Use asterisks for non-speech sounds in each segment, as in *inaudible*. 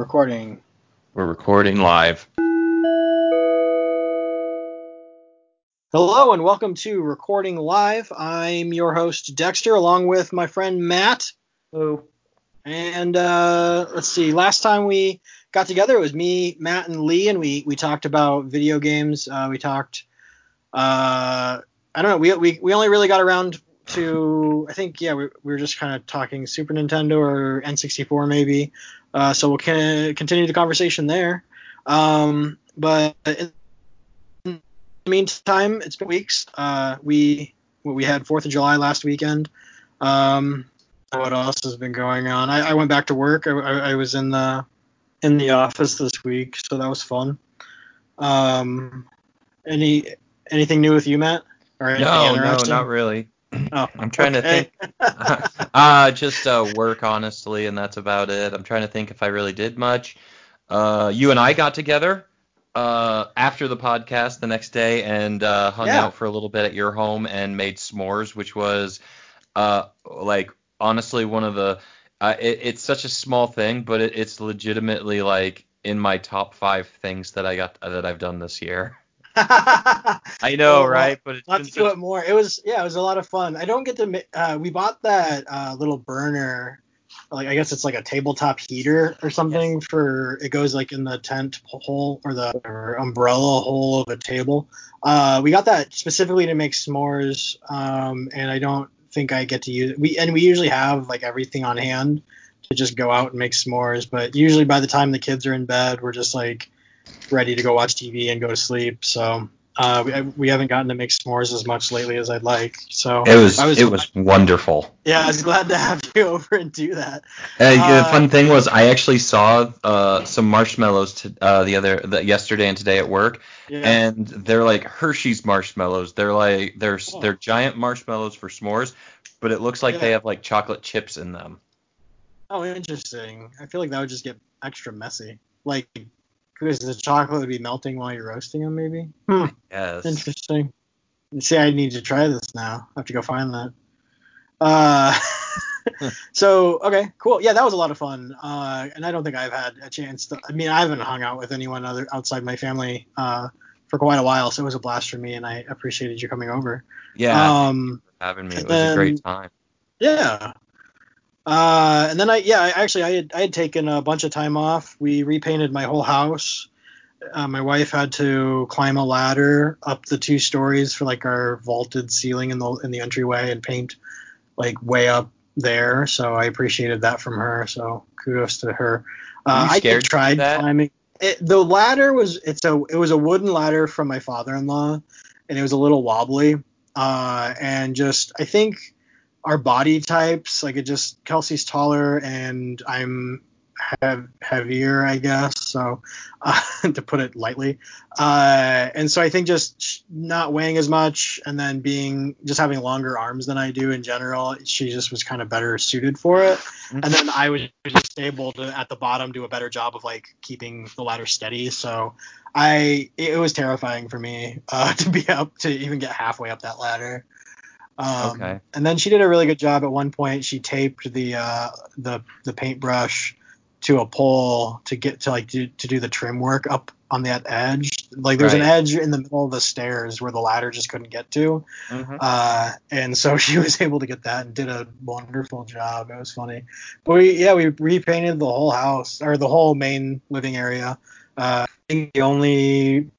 recording. We're recording live. Hello and welcome to Recording Live. I'm your host Dexter, along with my friend Matt. Hello. And uh, let's see, last time we got together it was me, Matt, and Lee, and we we talked about video games. Uh, we talked, uh, I don't know, we, we we only really got around to I think yeah we, we were just kind of talking Super Nintendo or N64 maybe. Uh, so we'll ca- continue the conversation there. Um, but in the meantime, it's been weeks. Uh, we we had Fourth of July last weekend. Um, what else has been going on? I, I went back to work. I, I, I, was in the in the office this week, so that was fun. Um, any anything new with you, Matt? Or no, no, not really. Oh, I'm trying okay. to think. *laughs* *laughs* uh, just uh, work, honestly, and that's about it. I'm trying to think if I really did much. Uh, you and I got together uh, after the podcast the next day and uh, hung Yeah. out for a little bit at your home and made s'mores, which was uh, like honestly one of the. Uh, it, it's such a small thing, but it, it's legitimately like in my top five things that I got that I've done this year. *laughs* I know, Well, right? But it's Let's been do such- it more. It was yeah, it was a lot of fun. I don't get to. Uh, we bought that uh, little burner, like I guess it's like a tabletop heater or something for. It goes like in the tent hole or the or umbrella hole of a table. Uh, we got that specifically to make s'mores, um, and I don't think I get to use it. We and we usually have like everything on hand to just go out and make s'mores, but usually by the time the kids are in bed, we're just like ready to go watch TV and go to sleep. So uh, we, we haven't gotten to make s'mores as much lately as I'd like. So It was, I was it was wonderful. yeah, I was glad to have you *laughs* over and do that. Uh, the Uh, fun thing was I actually saw uh, some marshmallows to, uh, the other the, yesterday and today at work, Yeah. and they're like Hershey's marshmallows. They're like they're Oh. they're giant marshmallows for s'mores, but it looks like Yeah. they have like chocolate chips in them. oh, interesting. I feel like that would just get extra messy. Like, because the chocolate would be melting while you're roasting them, maybe. Hmm. Yes. Interesting. See, I need to try this now. I have to go find that. Uh, *laughs* so okay, cool. Yeah, that was a lot of fun. Uh, and I don't think I've had a chance to. I mean, I haven't hung out with anyone other outside my family uh, for quite a while, so it was a blast for me, and I appreciated you coming over. Yeah. Um, having me. It and was a great time. yeah. Uh, and then I, yeah, I actually, I had, I had taken a bunch of time off. We repainted my whole house. Uh, my wife had to climb a ladder up the two stories for like our vaulted ceiling in the in the entryway and paint like way up there. So I appreciated that from her. So kudos to her. Uh, I scared to do tried climbing. It, the ladder was it's a it was a wooden ladder from my father-in-law, and it was a little wobbly. Uh, and just I think our body types like it just Kelsey's taller and I'm hev- heavier I guess so uh, *laughs* to put it lightly. Uh, and so I think just not weighing as much and then being just having longer arms than I do in general she just was kind of better suited for it. And then I was just able to at the bottom do a better job of like keeping the ladder steady. So I it was terrifying for me uh, *laughs* to be up to even get halfway up that ladder um, Okay. And then she did a really good job at one point. She taped the uh, the the paintbrush to a pole to get to like do, to do the trim work up on that edge. Like there's an edge in the middle of the stairs where the ladder just couldn't get to. Mhm. Uh, and so *laughs* she was able to get that and did a wonderful job. It was funny. But we yeah we repainted the whole house or the whole main living area. Uh, I think the only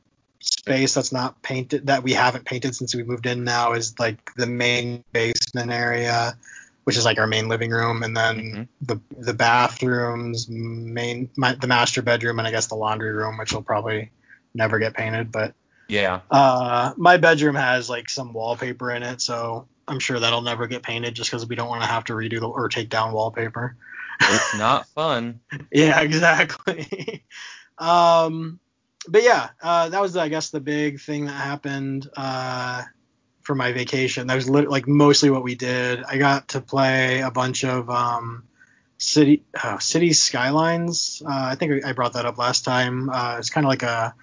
space that's not painted that we haven't painted since we moved in now is like the main basement area which is like our main living room and then Mhm. the the bathrooms main my, the master bedroom and i guess the laundry room which will probably never get painted but Yeah. uh my bedroom has like some wallpaper in it so i'm sure that'll never get painted just because we don't want to have to redo the or take down wallpaper It's not fun. *laughs* yeah, exactly. *laughs* um, but yeah, uh, that was I guess the big thing that happened uh, for my vacation. That was lit- like mostly what we did. I got to play a bunch of um, city uh, city skylines. Uh, I think I brought that up last time. Uh, it's kind of like a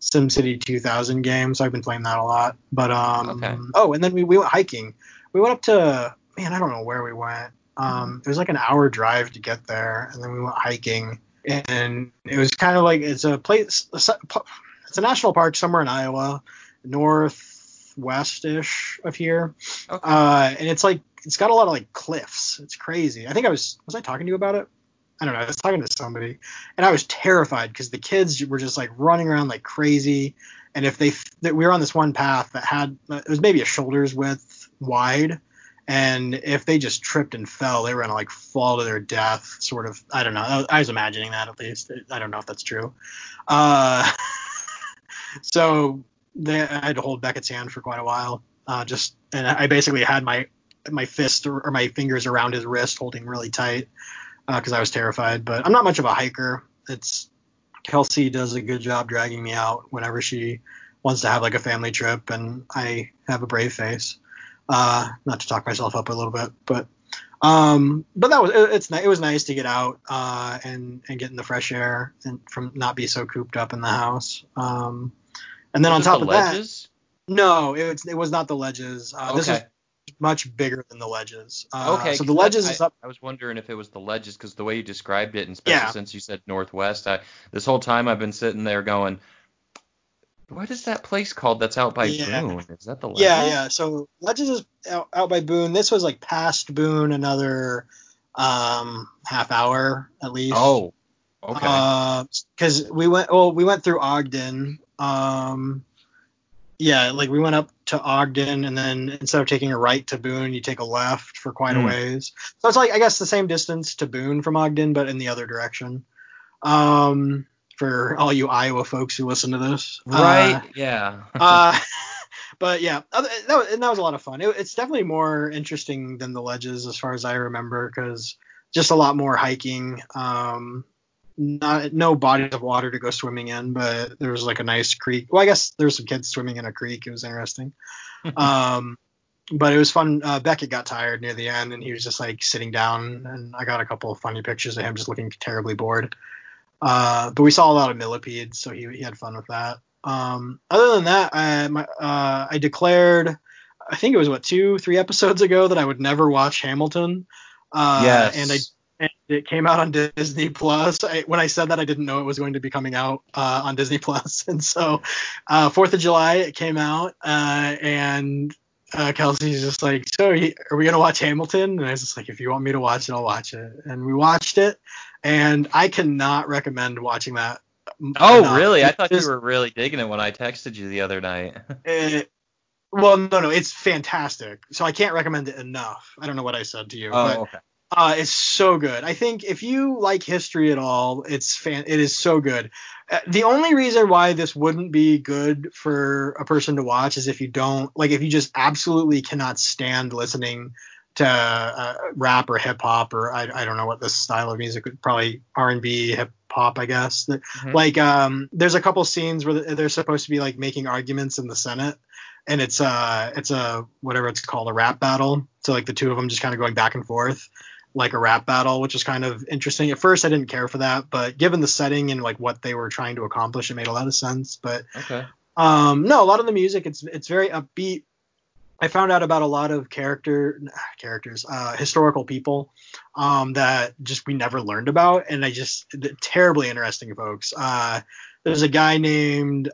SimCity 2000 game, so I've been playing that a lot. But um, Okay. oh, and then we, we went hiking. We went up to man, I don't know where we went. Um, it was like an hour drive to get there, and then we went hiking and it was kind of like it's a place. It's a national park somewhere in Iowa, northwest-ish of here, Okay. uh, and it's like it's got a lot of like cliffs. It's crazy. I think I was was I talking to you about it? I don't know. I was talking to somebody, and I was terrified because the kids were just like running around like crazy. And if they, that we were on this one path that had it was maybe a shoulder's width wide, and if they just tripped and fell, they were gonna like fall to their death. Sort of. I don't know. I was, imagining that at least. I don't know if that's true. Uh, *laughs* so they, I had to hold Beckett's hand for quite a while. Uh, just and I basically had my my fist or, my fingers around his wrist, holding really tight because I was terrified. But I'm not much of a hiker. It's Kelsey does a good job dragging me out whenever she wants to have like a family trip, and I have a brave face. Uh, not to talk myself up a little bit, but um, but that was it, it's it was nice to get out uh, and and get in the fresh air and from not be so cooped up in the house. Um, and then on Was it top the of that, no, it, was- it was not the ledges. Uh, This is okay. much bigger than the ledges. Uh, okay. So the ledges I, is up. I was wondering if it was the ledges because the way you described it, and especially Yeah. since you said northwest, I this whole time I've been sitting there going, what is that place called that's out by Yeah. Boone? Is that the ledges? Yeah, yeah. So Ledges is out, out by Boone. This was like past Boone, another um, half hour at least. Oh. Okay. Because we went, well, we went through Ogden. Um, yeah, like we went up to Ogden, and then instead of taking a right to Boone, you take a left for quite a Hmm. ways. So it's like I guess the same distance to Boone from Ogden, but in the other direction. Um, for all you Iowa folks who listen to this, Uh, right. yeah. *laughs* uh, *laughs* but yeah, that was, and that was a lot of fun. It, it's definitely more interesting than the ledges as far as I remember, because just a lot more hiking. Um, not no bodies of water to go swimming in, but there was like a nice creek. Well, I guess there was some kids swimming in a creek. It was interesting. *laughs* um, but it was fun. Uh, Beckett got tired near the end, and he was just like sitting down, and I got a couple of funny pictures of him just looking terribly bored. Uh, but we saw a lot of millipedes, so he, he had fun with that. Um, other than that, I, my, uh, I declared, I think it was what two, three episodes ago that I would never watch Hamilton. Uh, yes. And I and it came out on Disney Plus. I, when I said that, I didn't know it was going to be coming out uh, on Disney *laughs* Plus, and so uh, Fourth of July it came out, uh, and uh, Kelsey's just like, "So are we gonna watch Hamilton?" And I was just like, "If you want me to watch it, I'll watch it." And we watched it, and I cannot recommend watching that. Oh, enough. really? I thought Just- you were really digging it when I texted you the other night. it- *laughs* well, no, no, it's fantastic. So I can't recommend it enough. I don't know what I said to you, but okay. uh, it's so good. I think if you like history at all, it's fan. It is so good. Uh, the only reason why this wouldn't be good for a person to watch is if you don't like if you just absolutely cannot stand listening to uh, rap or hip hop or I, I don't know what this style of music would probably R and B hip hop I guess. Mhm. Like um, there's a couple scenes where they're supposed to be like making arguments in the Senate. And it's uh it's a whatever it's called a rap battle. So like the two of them just kind of going back and forth like a rap battle, which is kind of interesting. At first, I didn't care for that, but given the setting and like what they were trying to accomplish, it made a lot of sense. But Okay. um, no, a lot of the music it's it's very upbeat. I found out about a lot of character *sighs* characters, uh, historical people um, that just we never learned about, and I just terribly interesting folks. Uh, there's a guy named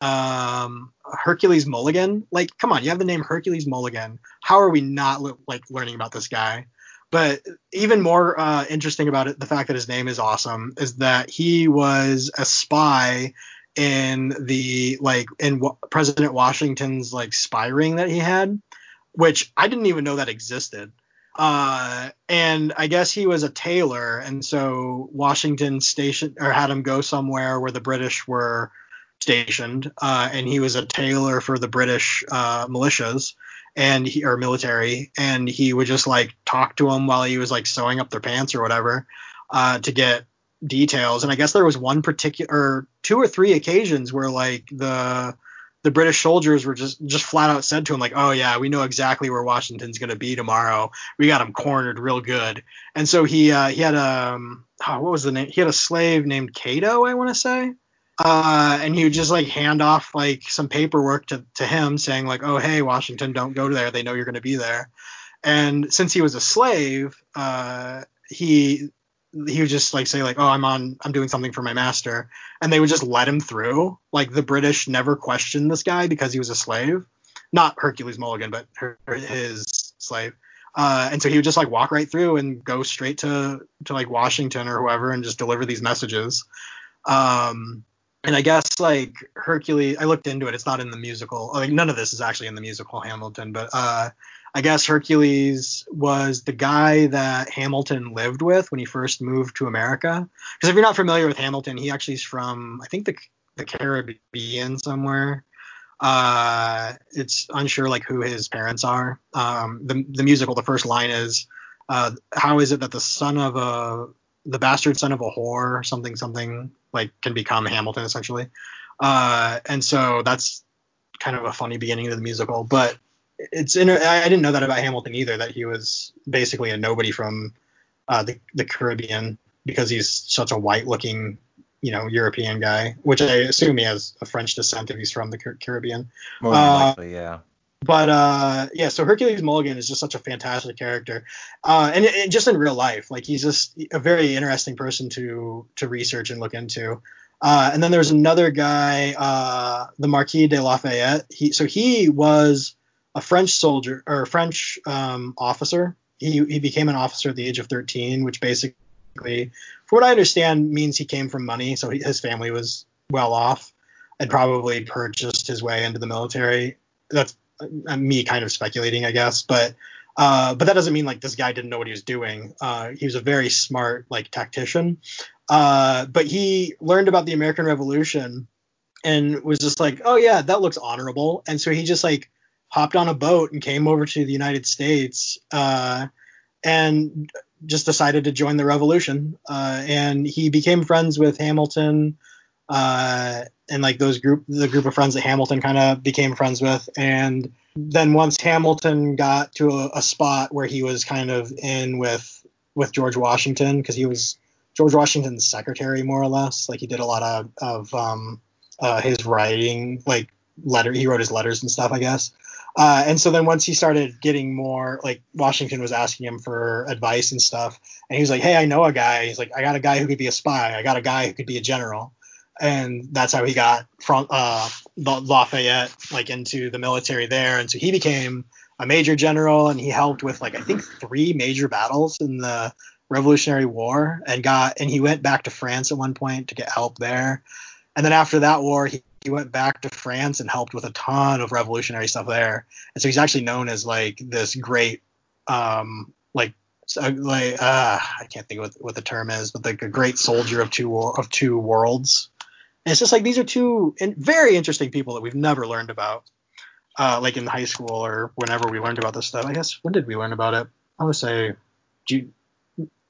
um, Hercules Mulligan. Like, come on, you have the name Hercules Mulligan. How are we not le- like learning about this guy? But even more uh, interesting about it, the fact that his name is awesome, is that he was a spy in the like in wa- President Washington's like spy ring that he had, which I didn't even know that existed. Uh, and I guess he was a tailor, and so Washington stationed or had him go somewhere where the British were stationed, uh, and he was a tailor for the British uh, militias and he or military, and he would just like talk to him while he was like sewing up their pants or whatever uh, to get details. And I guess there was one particular, two or three occasions where like the the British soldiers were just just flat out said to him like, "Oh yeah, we know exactly where Washington's going to be tomorrow. We got him cornered real good." And so he uh, he had a um, oh, what was the name? He had a slave named Cato, I want to say. Uh, and he would just like hand off like some paperwork to, to him saying like, "Oh hey, Washington, don't go there. They know you're going to be there." And since he was a slave, uh, he he would just like say like, "Oh, I'm on, I'm doing something for my master," and they would just let him through. Like the British never questioned this guy because he was a slave, not Hercules Mulligan, but her, his slave. Uh, and so he would just like walk right through and go straight to to like Washington or whoever and just deliver these messages. Um, and I guess like Hercules, I looked into it. It's not in the musical. Like none of this is actually in the musical Hamilton, but uh, I guess Hercules was the guy that Hamilton lived with when he first moved to America. Because if you're not familiar with Hamilton, he actually is from I think the the Caribbean somewhere. Uh, it's unsure like who his parents are. Um, the the musical, the first line is, uh, "How is it that the son of a the bastard son of a whore, something something like can become Hamilton essentially?" Uh, and so that's kind of a funny beginning of the musical, but it's in, I didn't know that about Hamilton either that he was basically a nobody from uh, the the Caribbean because he's such a white looking you know European guy, which I assume he has a French descent if he's from the Caribbean. More than uh, likely, yeah. But uh, yeah, so Hercules Mulligan is just such a fantastic character, uh, and, and, just in real life, like he's just a very interesting person to to research and look into. Uh, and then there's another guy, uh, the Marquis de Lafayette. He so he was a French soldier or a French um, officer. He he became an officer at the age of 13, which basically for what I understand, means he came from money, so he, his family was well off and probably purchased his way into the military. That's uh, me kind of speculating, I guess, but uh, but that doesn't mean like this guy didn't know what he was doing. Uh, he was a very smart like tactician, uh, but he learned about the American Revolution and was just like, oh yeah, that looks honorable, and so he just like hopped on a boat and came over to the United States uh, and just decided to join the revolution. Uh, and he became friends with Hamilton uh, and like those group the group of friends that Hamilton kind of became friends with. And then once Hamilton got to a, a spot where he was kind of in with with George Washington because he was George Washington's secretary more or less. Like he did a lot of of um, uh, his writing, like letter. He wrote his letters and stuff, I guess. Uh, and so then once he started getting more, like Washington was asking him for advice and stuff, and he was like, "Hey, I know a guy." He's like, "I got a guy who could be a spy. I got a guy who could be a general." And that's how he got from uh, Lafayette like into the military there, and so he became a major general, and he helped with like I think three major battles in the Revolutionary War, and got and he went back to France at one point to get help there, and then after that war, he he went back to France and helped with a ton of revolutionary stuff there. And so he's actually known as like this great, um, like, like uh, I can't think what, what the term is, but like a great soldier of two of two worlds. And it's just like these are two in, very interesting people that we've never learned about, uh, like in high school or whenever we learned about this stuff. I guess when did we learn about it? I would say, you,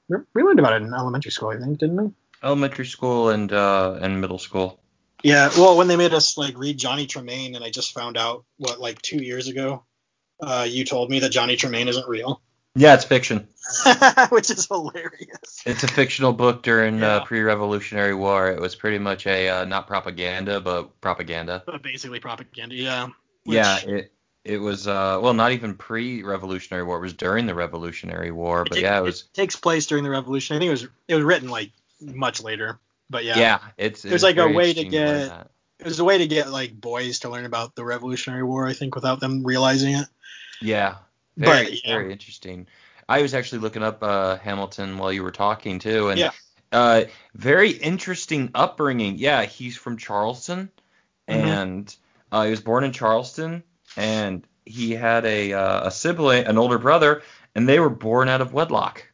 we learned about it in elementary school, I think, didn't we? Elementary school and uh, and middle school. Yeah, well, when they made us like read Johnny Tremain, and I just found out what like two years ago, uh, you told me that Johnny Tremain isn't real. Yeah, it's fiction. *laughs* Which is hilarious. It's a fictional book during uh, yeah. uh, pre-Revolutionary War. It was pretty much a uh, not propaganda, but propaganda. But basically propaganda, yeah. Which... Yeah, it it was uh well not even pre-Revolutionary War. It was during the Revolutionary War, but yeah, it was. It takes place during the Revolution. I think it was it was written like much later. But yeah, yeah, it's there's like a way to get there's a way to get like boys to learn about the Revolutionary War, I think, without them realizing it. Yeah, very but, yeah. very interesting. I was actually looking up uh, Hamilton while you were talking too, and yeah. uh, very interesting upbringing. Yeah, he's from Charleston, mm-hmm. and uh, he was born in Charleston, and he had a uh, a sibling, an older brother, and they were born out of wedlock.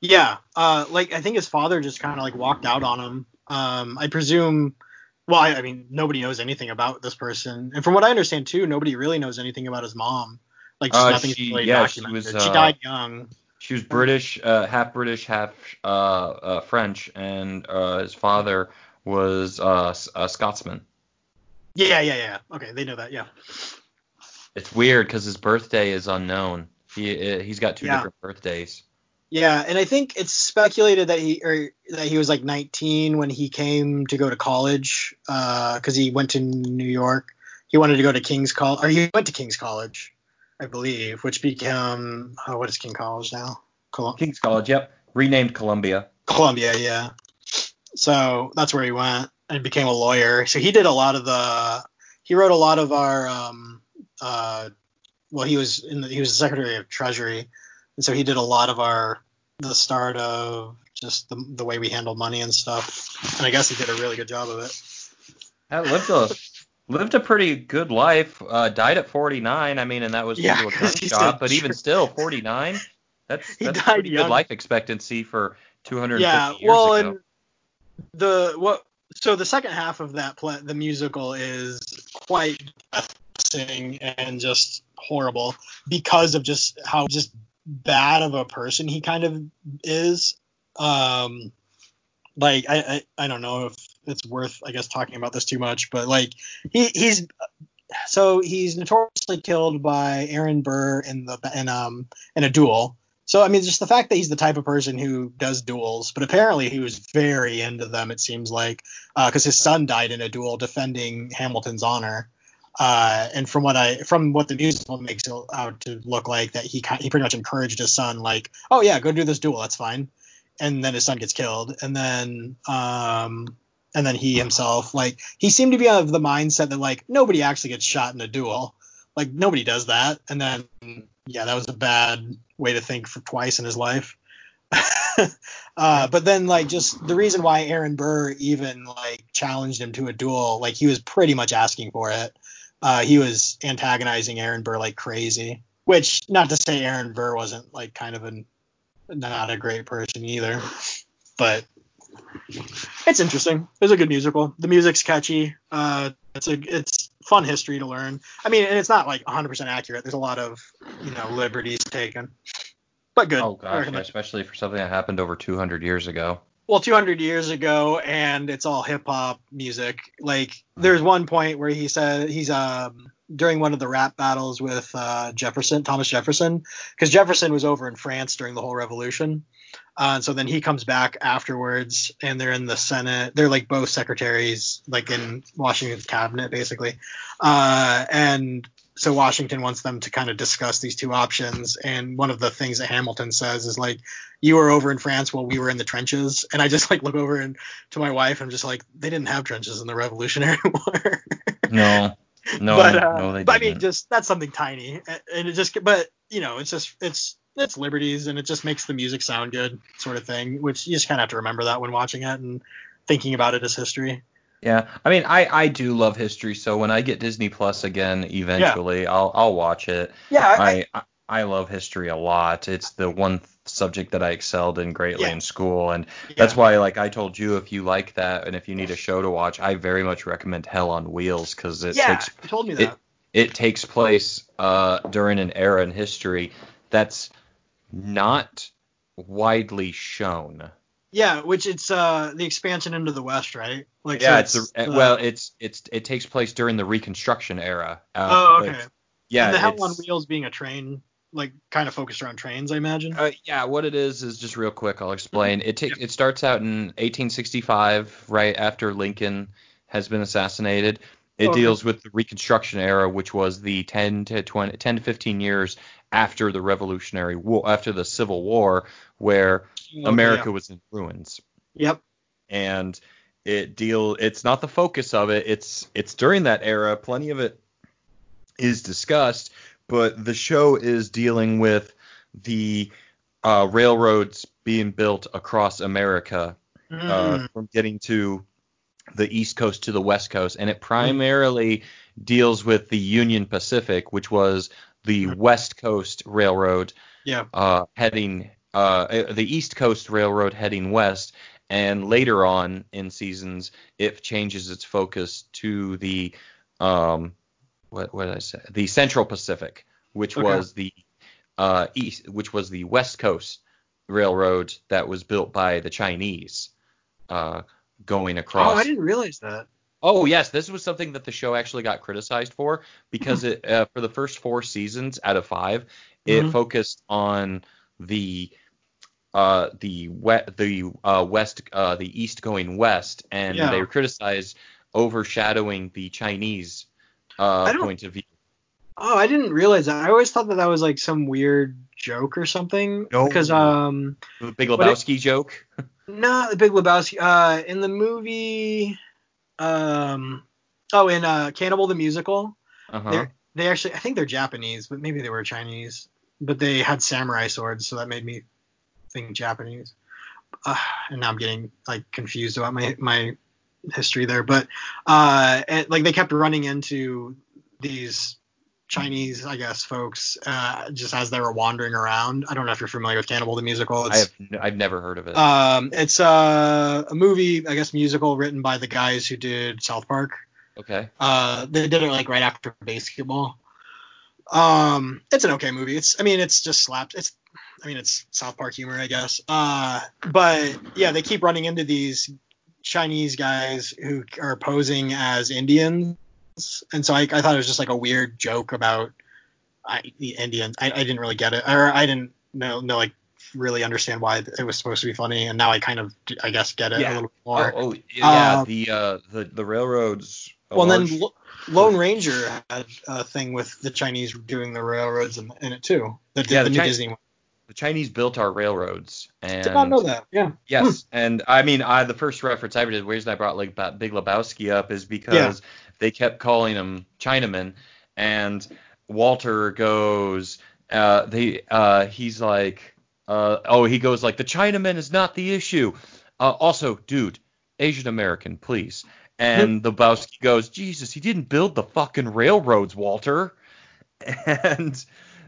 Yeah, uh, like I think his father just kind of like walked out on him. Um, I presume. Well, I, I, mean, nobody knows anything about this person, and from what I understand too, nobody really knows anything about his mom. Like, just uh, nothing's she, really yeah, documented. She, was, she uh, died young. She was British, uh, half British, half uh, uh, French, and his father was a Scotsman. Yeah, yeah, yeah. Okay, they know that. Yeah. It's weird because his birthday is unknown. He he's got two yeah. different birthdays. Yeah, and I think it's speculated that he or that he was like 19 when he came to go to college because uh, he went to New York. He wanted to go to King's College, or he went to King's College, I believe, which became oh, what is King College now? King's College, yep. renamed Columbia. Columbia, yeah. So that's where he went and became a lawyer. So he did a lot of the. He wrote a lot of our. Um, uh, well, he was in the, he was the Secretary of Treasury, and so he did a lot of our the start of just the, the way we handle money and stuff. And I guess he did a really good job of it. I lived a lived a pretty good life. Uh, died at 49. I mean, and that was Yeah, a *laughs* he gunshot. But even still, 49. That's that's pretty young. good life expectancy for 250 Yeah, years well, ago. and the what? So the second half of that play, the musical is quite depressing and just horrible because of just how just bad of a person he kind of is. Um, like I, I I don't know if it's worth I guess talking about this too much, but like he he's so he's notoriously killed by Aaron Burr in the in um in a duel. So I mean, just the fact that he's the type of person who does duels, but apparently he was very into them. It seems like because his son died in a duel defending Hamilton's honor. Uh, and from what I from what the musical makes it out to look like that he he pretty much encouraged his son like, oh yeah, go do this duel, that's fine. And then his son gets killed, and then um and then he himself like he seemed to be of the mindset that like nobody actually gets shot in a duel, like nobody does that. And then yeah, that was a bad way to think for twice in his life. *laughs* uh, but then like just the reason why Aaron Burr even like challenged him to a duel, like he was pretty much asking for it. Uh, he was antagonizing Aaron Burr like crazy. Which not to say Aaron Burr wasn't like kind of an not a great person either, *laughs* but it's interesting. It's a good musical. The music's catchy. Uh, it's a it's fun history to learn. I mean, and it's not like 100% accurate. There's a lot of you know liberties taken, but good. Oh gosh, yeah, recommend it. especially for something that happened over 200 years ago. Well 200 years ago and it's all hip hop music. Like there's one point where he said he's um during one of the rap battles with uh, Jefferson Thomas Jefferson because Jefferson was over in France during the whole revolution. Uh, and so then he comes back afterwards and they're in the Senate. They're like both secretaries like in Washington's cabinet basically. Uh, and so Washington wants them to kind of discuss these two options. And one of the things that Hamilton says is like you were over in France while we were in the trenches, and I just like look over and to my wife, I'm just like, they didn't have trenches in the Revolutionary *laughs* War. No, no, but, uh, no, they but I didn't. mean, just that's something tiny, and it just, but you know, it's just it's it's liberties, and it just makes the music sound good, sort of thing. Which you just kind of have to remember that when watching it and thinking about it as history. Yeah, I mean, I I do love history, so when I get Disney Plus again, eventually, I'll I'll watch it. Yeah, I, I I love history a lot. It's the one th- subject that I excelled in greatly Yeah. in school, and that's why, like I told you, if you like that and if you need a show to watch, I very much recommend Hell on Wheels because it yeah, takes you told me it that. it takes place uh, during an era in history that's not widely shown. yeah, which it's uh the expansion into the West, right? Like yeah, so it's, a, uh, well, it's it's it takes place during the Reconstruction era. Uh, Oh, okay. Yeah, and the Hell on Wheels being a train, like kind of focused around trains, I imagine. Uh, yeah, what it is is just real quick. I'll explain. It takes it starts out in 1865, right after Lincoln has been assassinated. It Okay. deals with the Reconstruction era, which was the 10 to 20, 10 to 15 years after the Revolutionary War, after the Civil War, where Okay, America was in ruins. Yep. and it deal it's not the focus of it it's it's during that era plenty of it is discussed but the show is dealing with the uh, railroads being built across america uh, Mm. from getting to the east coast to the west coast and it primarily deals with the union pacific which was the Mhm. west coast railroad yeah. uh, heading uh, the East Coast Railroad heading west, and later on in seasons it changes its focus to the um, what, what did I say? The Central Pacific, which Okay. was the uh, east, which was the West Coast Railroad that was built by the Chinese, uh, going across. Oh. I didn't realize that. Oh yes, this was something that the show actually got criticized for because *laughs* it uh, for the first four seasons out of five, it Mhm. focused on the uh the west the uh west uh the east going west and Yeah. they were criticized overshadowing the Chinese uh point of view. Oh, I didn't realize that. I always thought that that was like some weird joke or something. No. Because um, The Big But it- Lebowski joke. *laughs* no, the Big Lebowski. Uh, in the movie, um, oh, in uh, Cannibal the Musical, Uh-huh. they actually, I think they're Japanese, but maybe they were Chinese. But they had samurai swords, so that made me think Japanese. Uh, and now I'm getting like confused about my my history there. But uh, and, like they kept running into these Chinese, I guess, folks uh, just as they were wandering around. I don't know if you're familiar with Cannibal the Musical. It's, I have n- I've never heard of it. um, it's uh, a movie, I guess, musical written by the guys who did South Park. okay. Uh, they did it like right after basketball. Um, it's an okay movie. It's, I mean, it's just slapped. It's, I mean, it's South Park humor, I guess. Uh, but yeah, they keep running into these Chinese guys who are posing as Indians, and so I, I thought it was just like a weird joke about I, the Indians. I, I didn't really get it, or I didn't know, know like really understand why it was supposed to be funny, and now I kind of, I guess, get it Yeah. a little Oh, more. oh, yeah. Um, the uh the the railroads. Well, large- then Lo- Lone Ranger had a thing with the Chinese doing the railroads in, in it too. The, Yeah, the, the new Chi- Disney one. The Chinese built our railroads, and Did not know that. Yeah. Yes, and I mean, I the first reference I ever did, the reason I brought like Big Lebowski up is because they kept calling him Chinaman, and Walter goes, uh, they, uh, he's like, uh, oh, he goes like, the Chinaman is not the issue. Uh, also, dude, Asian American, please. And the Lebowski goes, Jesus, he didn't build the fucking railroads, Walter. *laughs* And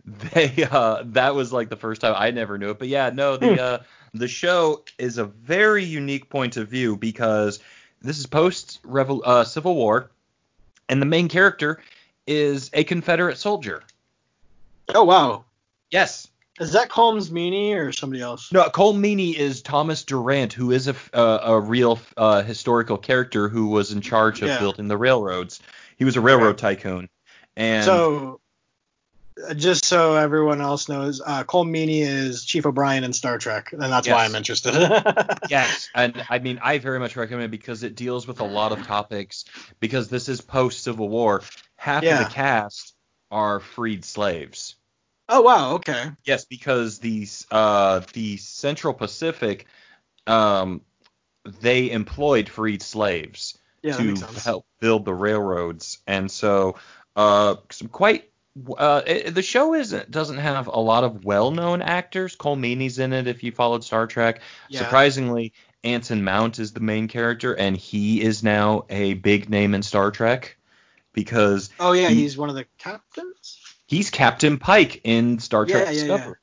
*laughs* they, uh, that was like the first time I never knew it. But yeah, no, the, uh, the show is a very unique point of view because this is post uh, Civil War, and the main character is a Confederate soldier. Oh wow. Yes. Is that Colm Meaney or somebody else? No, Colm Meaney is Thomas Durant, who is a, f- uh, a real uh, historical character who was in charge of Yeah. building the railroads. He was a railroad tycoon. And So, just so everyone else knows, uh, Colm Meaney is Chief O'Brien in Star Trek, and that's why I'm interested. *laughs* yes, and I mean I very much recommend it because it deals with a lot of topics. Because this is post Civil War, half of the cast are freed slaves. oh wow. Okay. Yes, because the uh, the Central Pacific, um, they employed freed slaves Yeah, to help build the railroads, and so uh, some quite. Uh, it, the show isn't doesn't have a lot of well-known actors. Colm Meaney's in it if you followed Star Trek. Yeah. Surprisingly, Anson Mount is the main character, and he is now a big name in Star Trek because Oh yeah, he- he's one of the captains. he's Captain Pike in Star Trek Yeah, yeah, yeah. Discovery.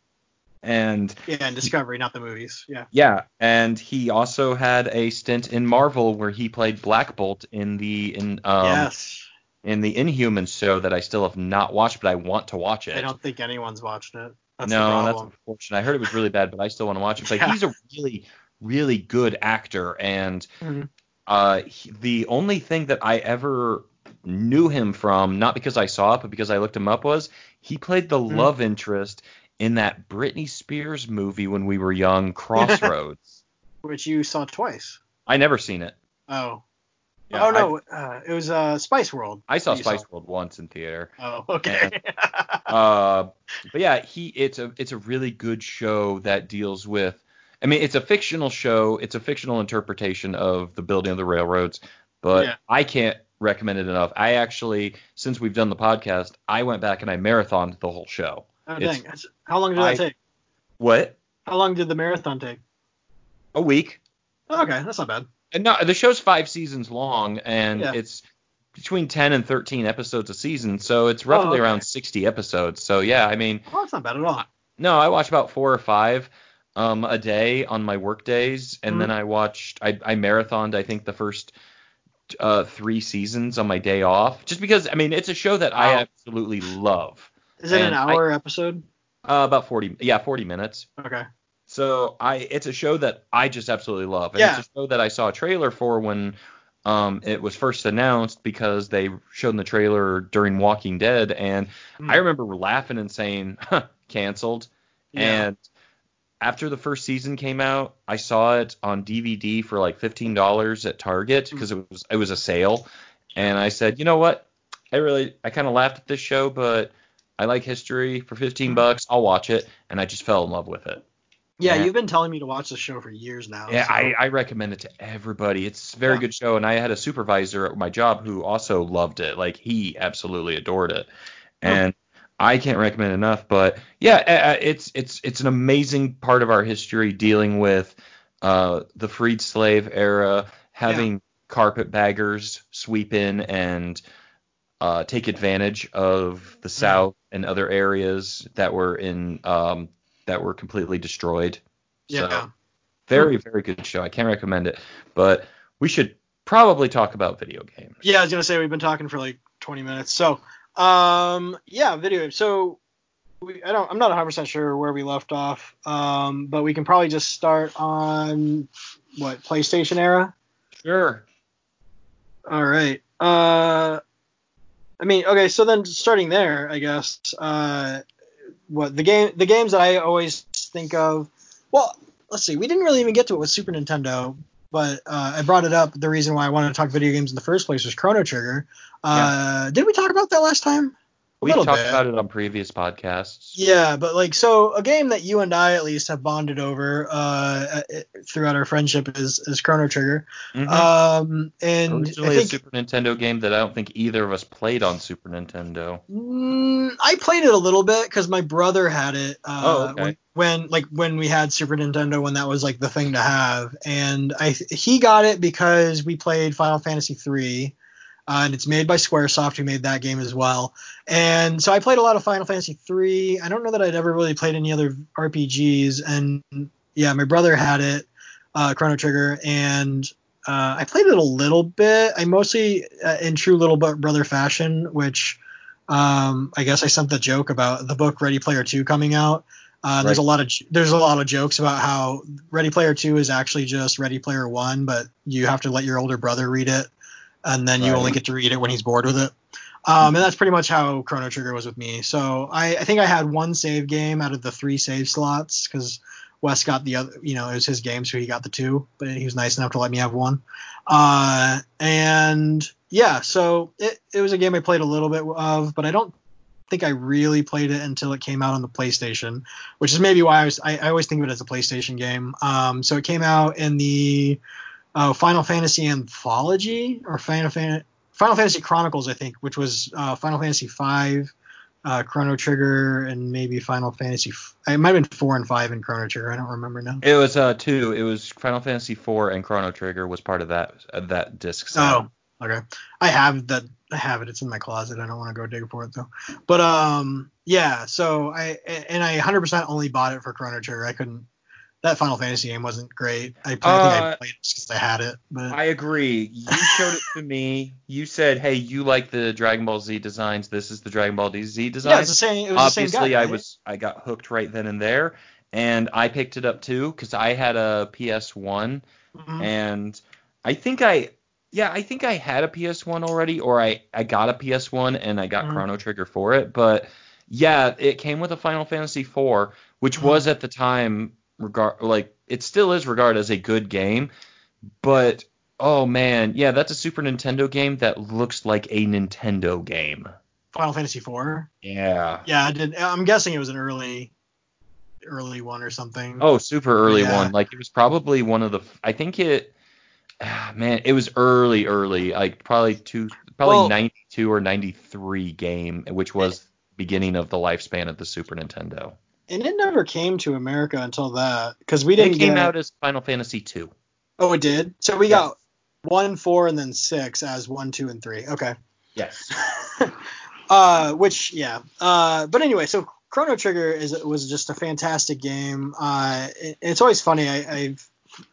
And Yeah, in Discovery, not the movies. Yeah. yeah, and he also had a stint in Marvel where he played Black Bolt in the in um yes. In the Inhumans show that I still have not watched, but I want to watch it. I don't think anyone's watched it. That's no, that's unfortunate. I heard it was really bad, but I still want to watch it. But Yeah. he's a really, really good actor, and Mhm. uh, he- the only thing that I ever knew him from, not because I saw it, but because I looked him up, was he played the Mhm. love interest in that Britney Spears movie when we were young, Crossroads. *laughs* Which you saw twice. I never seen it. Oh. Yeah, oh no, uh, it was uh, Spice World. I, I saw that Spice World once in theater. Oh, okay. uh, but yeah, he it's a it's a really good show that deals with. I mean, it's a fictional show. It's a fictional interpretation of the building of the railroads, but Yeah. I can't recommend it enough. I actually, since we've done the podcast, I went back and I marathoned the whole show. oh It's- dang. How long did that I- take? What? How long did the marathon take? A week? Oh, okay, that's not bad. And no, the show's five seasons long, and Yeah. it's between 10 and 13 episodes a season, so it's roughly Oh, okay. around 60 episodes. So yeah, I mean, Oh, that's not bad at all. No, I watch about four or five um, a day on my work days, and Mhm. then I watched I, I marathoned I think the first uh, three seasons on my day off, just because I mean it's a show that I absolutely love. Is it an And I- hour episode? Uh, about 40, yeah, 40 minutes. Okay. So I it's a show that I just absolutely love, and Yeah. it's a show that I saw a trailer for when um, it was first announced because they showed in the trailer during Walking Dead, and Hmm. I remember laughing and saying, huh, "Canceled." Yeah. And after the first season came out, I saw it on DVD for like fifteen dollars at Target because it was it was a sale, and I said, you know what? I really I kind of laughed at this show, but I like history. For 15 bucks, I'll watch it, and I just fell in love with it. Yeah, Yeah. you've been telling me to watch this show for years now. Yeah, so- I, I recommend it to everybody. It's a very Yeah. good show, and I had a supervisor at my job who also loved it. Like he absolutely adored it, and I can't recommend enough. But yeah, it's it's it's an amazing part of our history dealing with uh, the freed slave era, having carpetbaggers sweep in and uh, take advantage of the South and other areas that were in um, that were completely destroyed. yeah. So, very, very good show. I can't recommend it, but we should probably talk about video games. Yeah, I was gonna say we've been talking for like 20 minutes. So, um, yeah, video. game. So, we, I don't, I'm not 100 percent sure where we left off. Um, but we can probably just start on what PlayStation era. Sure. All right. Uh, I mean, okay. So then, starting there, I guess. Uh, what the game, the games that I always think of. Well, let's see. We didn't really even get to it with Super Nintendo, but uh, I brought it up. The reason why I wanted to talk video games in the first place was Chrono Trigger. Uh, Did we talk about that last time? A We've talked bit. about it on previous podcasts. Yeah, but like so a game that you and I at least have bonded over uh, uh, throughout our friendship is is Chrono Trigger. Mhm. Um, and Originally I a think Super Nintendo game that I don't think either of us played on Super Nintendo. Mm, I played it a little bit because my brother had it. Uh, Oh, okay. when, when like when we had Super Nintendo when that was like the thing to have, and I he got it because we played Final Fantasy three. Uh, and it's made by SquareSoft, who made that game as well. And so I played a lot of Final Fantasy three. I don't know that I'd ever really played any other RPGs. And yeah, my brother had it, uh, Chrono Trigger, and uh, I played it a little bit. I mostly, uh, in true little brother fashion, which um, I guess I sent the joke about the book Ready Player Two coming out. Uh, There's a lot of there's a lot of jokes about how Ready Player Two is actually just Ready Player One, but you have to let your older brother read it, and then you Right. only get to read it when he's bored with it. Um, and that's pretty much how Chrono Trigger was with me. So I, I think I had one save game out of the three save slots because Wes got the other, you know, it was his game, so he got the two, but he was nice enough to let me have one. Uh, and yeah, so it, it was a game I played a little bit of, but I don't think I really played it until it came out on the PlayStation, which is maybe why I was I, I always think of it as a PlayStation game. Um, so it came out in the uh, Final Fantasy Anthology or Final Fan- Final Fantasy Chronicles, I think, which was uh, Final Fantasy V, uh, Chrono Trigger, and maybe Final Fantasy. F- it might have been four and five in Chrono Trigger. I don't remember now. It was uh two. It was Final Fantasy IV and Chrono Trigger was part of that uh, that disc set. Oh, okay. I have that. I have it. It's in my closet. I don't want to go dig for it though. But um, yeah. So I and I 100% only bought it for Chrono Trigger. I couldn't. That Final Fantasy game wasn't great. I, I think I Uh, played it just because I had it. But I agree. You showed it to me. You said, "Hey, you like the Dragon Ball Z designs. This is the Dragon Ball Z design." yeah, it's the same. It was Obviously, the same guy. I was I got hooked right then and there, and I picked it up too because I had a PS1, Mhm. and I think I yeah I think I had a PS1 already, or I I got a PS1 and I got Mhm. Chrono Trigger for it, but yeah, it came with a Final Fantasy IV, which Mhm. was at the time regard like it still is regarded as a good game, but oh man, yeah, that's a Super Nintendo game that looks like a Nintendo game. Final Fantasy IV. Yeah. Yeah, I did. I'm guessing it was an early, early one or something. Oh, super early Yeah. one. Like it was probably one of the. I think it. ah, Man, it was early, early. Like probably two, probably Well- 92 or 93 game, which was beginning of the lifespan of the Super Nintendo. And it never came to America until that because we didn't It came get. out as Final Fantasy 2. Oh, it did. So we Yes. got one, four, and then six as one, two, and three. Okay. Yes. *laughs* uh, which yeah. Uh, but anyway, so Chrono Trigger is was just a fantastic game. Uh, it- it's always funny. I, I've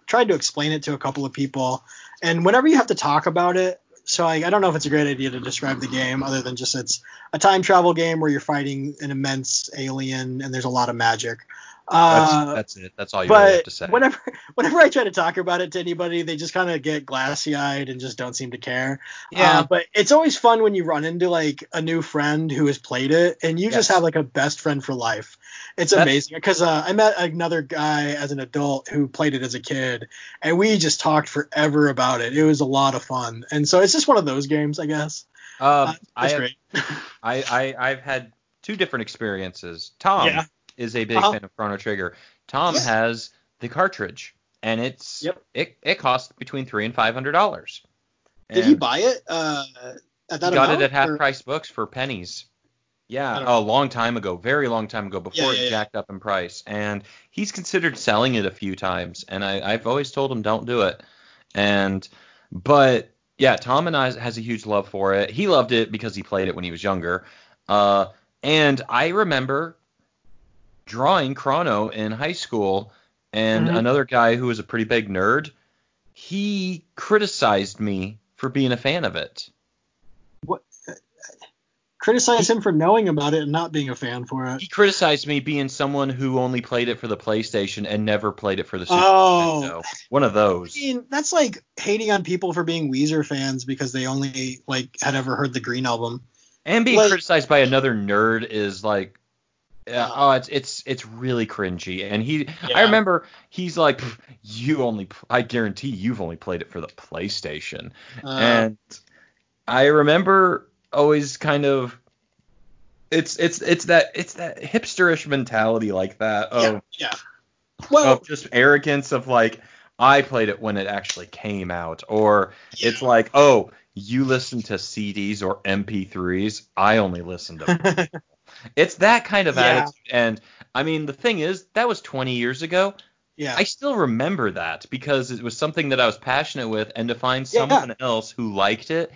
tried to explain it to a couple of people, and whenever you have to talk about it, so I, I don't know if it's a great idea to describe the game other than just it's a time travel game where you're fighting an immense alien and there's a lot of magic. That's, Uh, that's it. That's all you really have to say. whenever *laughs* whenever I try to talk about it to anybody, they just kind of get glassy eyed and just don't seem to care. yeah. Uh, but it's always fun when you run into like a new friend who has played it, and you just have like a best friend for life. It's That's- amazing because uh, I met another guy as an adult who played it as a kid, and we just talked forever about it. It was a lot of fun, and so it's just one of those games, I guess. Um, I, That's have, great. *laughs* I, I I've had two different experiences. Tom Yeah. Is a big Uh-huh. fan of Chrono Trigger. Tom Yeah. has the cartridge, and it's Yep. it it costs between three and five hundred dollars. Did he buy it uh, at that got amount? it at half or- price books for pennies. Yeah, a long time ago, very long time ago, before Yeah, it yeah, yeah. jacked up in price. And he's considered selling it a few times, and I, I've always told him don't do it. And but yeah, Tom and I has a huge love for it. He loved it because he played it when he was younger. Uh, and I remember drawing Chrono in high school, and Mhm. another guy who was a pretty big nerd, he criticized me for being a fan of it. What? Criticize him for knowing about it and not being a fan for it. He criticized me being someone who only played it for the PlayStation and never played it for the Super Oh. Nintendo. One of I those. mean, that's like hating on people for being Weezer fans because they only like had ever heard the Green album. And being like- criticized by another nerd is like Uh, oh, it's it's it's really cringy. And he, Yeah. I remember he's like, you only, I guarantee you've only played it for the PlayStation. Uh, and I remember always kind of, it's it's it's that it's that hipsterish mentality like that of yeah, yeah. Well, of just arrogance of like I played it when it actually came out, or it's like oh you listen to CDs or MP3s, I only listen to. *laughs* it's that kind of Yeah. attitude, and I mean the thing is that was 20 years ago. yeah, I still remember that because it was something that I was passionate with, and to find Yeah. someone else who liked it,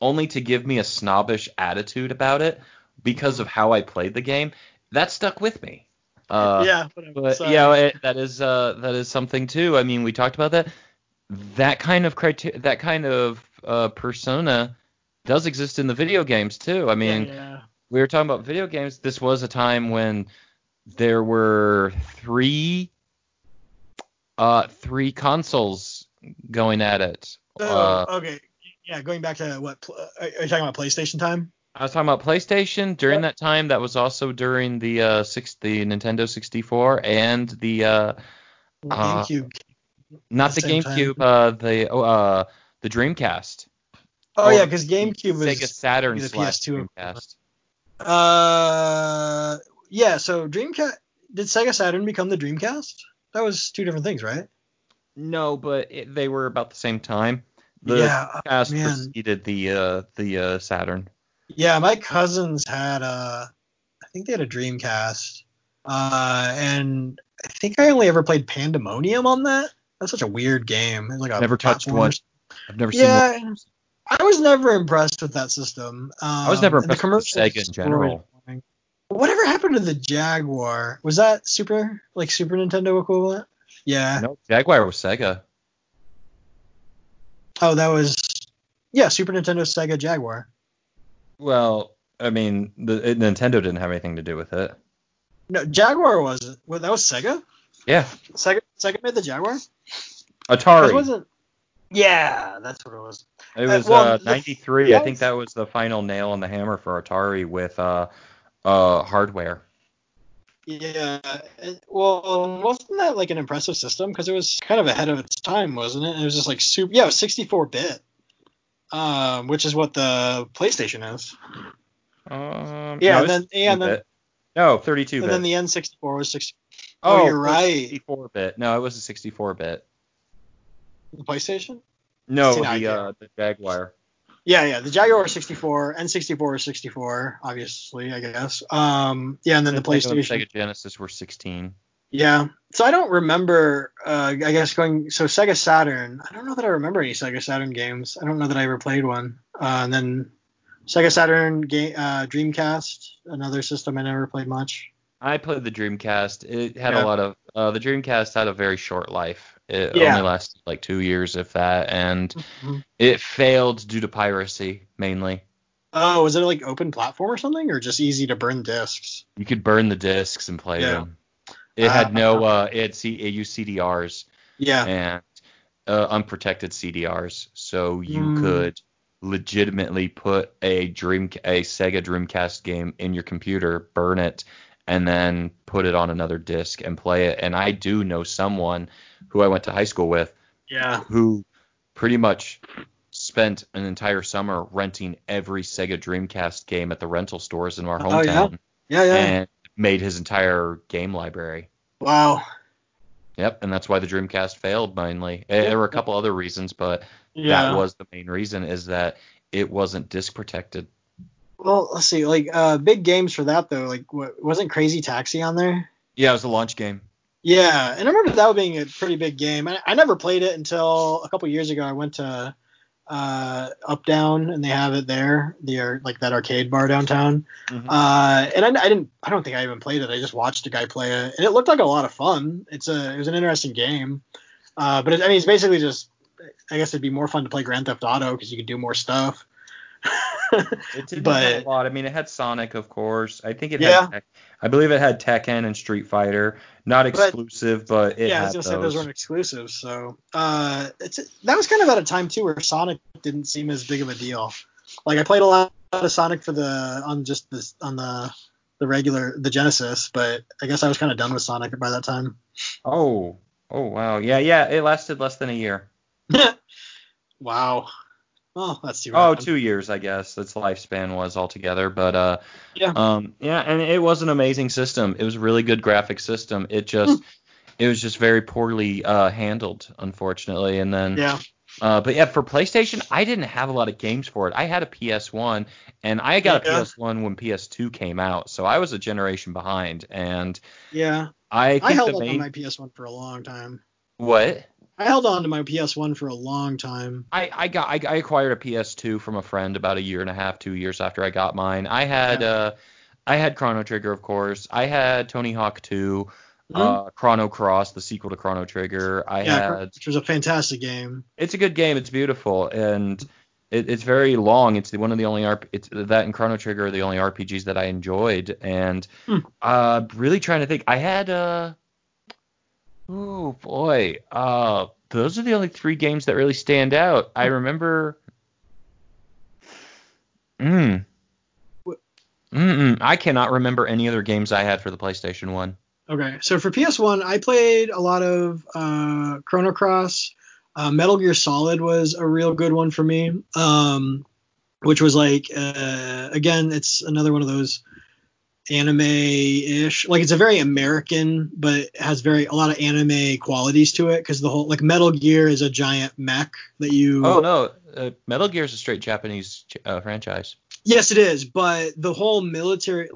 only to give me a snobbish attitude about it because of how I played the game, that stuck with me. Uh, yeah. but Sorry. yeah, it, that is uh, that is something too. I mean, we talked about that. That kind of criteria, that kind of uh, persona does exist in the video games too. I mean, yeah, we were talking about video games. This was a time when there were three uh three consoles going at it. So, Uh, okay, yeah. Going back to what uh, are you talking about PlayStation time? I was talking about PlayStation during that time. That was also during the uh six the Nintendo 64 and the uh Uh, GameCube. not the time. GameCube uh the oh, uh the Dreamcast. Oh yeah, because GameCube was Sega Saturn the slash PS2 Dreamcast. Uh, yeah. So Dreamcast did Sega Saturn become the Dreamcast? That was two different things, right? No, but it, they were about the same time. The yeah. Dreamcast man. preceded the uh the uh Saturn. Yeah, my cousins had a, I think they had a Dreamcast, uh, and I think I only ever played Pandemonium on that. That's such a weird game. It's like a Never touched one. I've never seen Yeah, one. I was never impressed with that system. Um, I was never the impressed with Sega in general. Whatever happened to the Jaguar? Was that Super like Super Nintendo equivalent? Yeah. No, Jaguar was Sega. Oh, that was yeah, Super Nintendo Sega Jaguar. Well, I mean, the it, Nintendo didn't have anything to do with it. No, Jaguar wasn't. Well, that was Sega. Yeah, Sega Sega made the Jaguar. Atari. It wasn't. Yeah, that's what it was. It Uh, was well, uh, the- 93. I think that was the final nail in the hammer for Atari with uh, uh, hardware. Yeah. Well, wasn't that like an impressive system? Because it was kind of ahead of its time, wasn't it? It was just like super. Yeah, it was 64 bit. Um, which is what the PlayStation is. Um, Yeah, no, and then- it's and then- 32-bit. And then the N64 was 60. oh, oh, you're right. 64 bit. No, it was a 64 bit. The PlayStation. No, the uh, the Jaguar. Yeah, yeah. The Jaguar 64, N64 was 64, obviously, I guess. Um, yeah, and then the and PlayStation. Sega Genesis were 16. Yeah. So I don't remember. Uh, I guess going. So Sega Saturn. I don't know that I remember any Sega Saturn games. I don't know that I ever played one. Uh, and then Sega Saturn game, uh, Dreamcast, another system I never played much. I played the Dreamcast. It had Yeah. a lot of uh, the Dreamcast had a very short life. It Yeah. only lasted like two years, if that, and Mhm. it failed due to piracy mainly. Oh, was it like open platform or something, or just easy to burn discs? You could burn the discs and play Yeah. them. It had Ah. no, uh, it had C, it used CDRs Yeah. and uh, unprotected CDRs, so you Mm. could legitimately put a Dream, a Sega Dreamcast game in your computer, burn it, and then put it on another disc and play it. And I do know someone who I went to high school with Yeah. who pretty much spent an entire summer renting every Sega Dreamcast game at the rental stores in our hometown. Oh, yeah? Yeah, yeah. and made his entire game library. wow. Yep, and that's why the Dreamcast failed mainly. Eh, There were a couple other reasons, but Yeah. that was the main reason is that it wasn't disc protected. Well, let's see. Like uh, big games for that though. Like what, wasn't Crazy Taxi on there? Yeah, it was a launch game. Yeah, and I remember that being a pretty big game. I, I never played it until a couple years ago. I went to uh, Up Down, and they have it there, the ar- like that arcade bar downtown. Mhm. Uh, and I, I didn't, I don't think I even played it. I just watched a guy play it, and it looked like a lot of fun. It's a, it was an interesting game. Uh, but it, I mean, it's basically just, I guess it'd be more fun to play Grand Theft Auto because you could do more stuff. *laughs* It didn't But- a lot. I mean, it had Sonic, of course. I think it Yeah. had. I believe it had Tekken and Street Fighter. Not exclusive, but, it yeah, I had was gonna say those. those weren't exclusives. So uh, it's that was kind of at a time too where Sonic didn't seem as big of a deal. Like I played a lot of Sonic for the on just this on the the regular the Genesis, but I guess I was kind of done with Sonic by that time. Oh, oh wow, yeah, yeah. It lasted less than a year. *laughs* wow. Well, *laughs* that's too Oh, two years, I guess. Its lifespan was altogether, but uh, Yeah. um, yeah, and it was an amazing system. It was a really good graphic system. It just, it was just very poorly uh, handled, unfortunately. And then, Yeah. uh, but yeah, for PlayStation, I didn't have a lot of games for it. I had a PS1, and I got Yeah. a PS1 when PS2 came out, so I was a generation behind. And Yeah. I I held the on main to my PS1 for a long time. what. I held on to my PS1 for a long time. I, I got I, I acquired a PS2 from a friend about a year and a half, two years after I got mine. I had Yeah. uh I had Chrono Trigger, of course. I had Tony Hawk 2, Mhm. uh, Chrono Cross, the sequel to Chrono Trigger. I yeah, had which was a fantastic game. it's a good game. It's beautiful and it, it's very long. It's one of the only RP, it's that and Chrono Trigger are the only RPGs that I enjoyed. And Hmm. uh, really trying to think. I had uh, oh boy, uh, those are the only three games that really stand out. I remember. Mm. Mm-mm. I cannot remember any other games I had for the PlayStation One. Okay, so for PS1, I played a lot of uh, Chrono Cross. Uh, Metal Gear Solid was a real good one for me, um, which was like, uh, again, it's another one of those anime-ish. Like it's a very American, but it has very a lot of anime qualities to it because the whole like Metal Gear is a giant mech that you. Oh no, uh, Metal Gear is a straight Japanese uh, franchise. Yes, it is, but the whole military,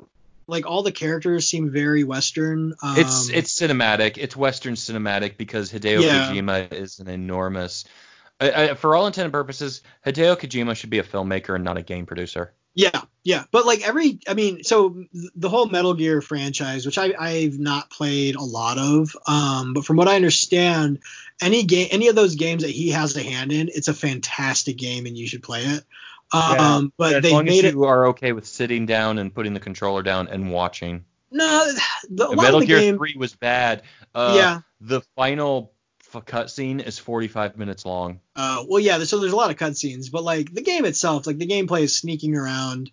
like all the characters seem very Western. Um, It's it's cinematic. It's Western cinematic because Hideo Yeah. Kojima is an enormous. I, I, for all intent and purposes, Hideo Kojima should be a filmmaker and not a game producer. Yeah, yeah, but like every, I mean, so the whole Metal Gear franchise, which I, I've not played a lot of, um, but from what I understand, any game, any of those games that he has a hand in, it's a fantastic game and you should play it. Um, but as they long as made it. you are okay with sitting down and putting the controller down and watching. No, *sighs* the, Metal Gear game. 3 was bad. Uh, yeah. The final f- cutscene is 45 minutes long. Uh, well, yeah. So there's a lot of cutscenes, but like the game itself, like the gameplay is sneaking around,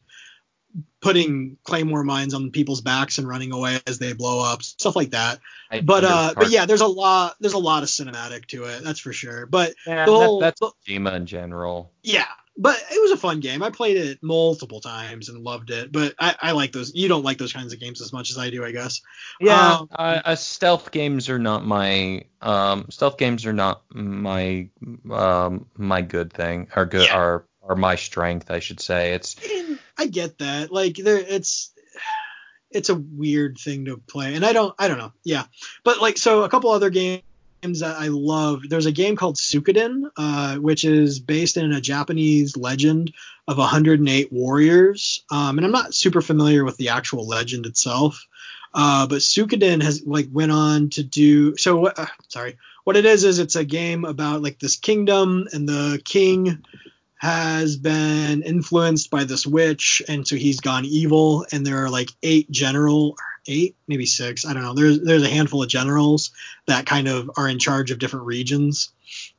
putting claymore mines on people's backs and running away as they blow up, stuff like that. I But uh, but yeah, there's a lot, there's a lot of cinematic to it, that's for sure. But Yeah, the that- whole- that's the- Kojima in general. yeah, but it was a fun game. I played it multiple times and loved it. But I, I like those. You don't like those kinds of games as much as I do, I guess. Yeah, Um, uh, uh, stealth games are not my um, stealth games are not my um, my good thing or good Yeah. are are my strength, I should say. It's I get that. Like there, it's it's a weird thing to play, and I don't I don't know. Yeah, but like so a couple other games that I love. There's a game called Suikoden, uh, which is based in a Japanese legend of 108 warriors. Um, and I'm not super familiar with the actual legend itself. Uh, but Suikoden has like went on to do so. Uh, sorry, what it is is it's a game about like this kingdom, and the king has been influenced by this witch, and so he's gone evil. And there are like eight general, eight maybe six, I don't know. There's there's a handful of generals that kind of are in charge of different regions.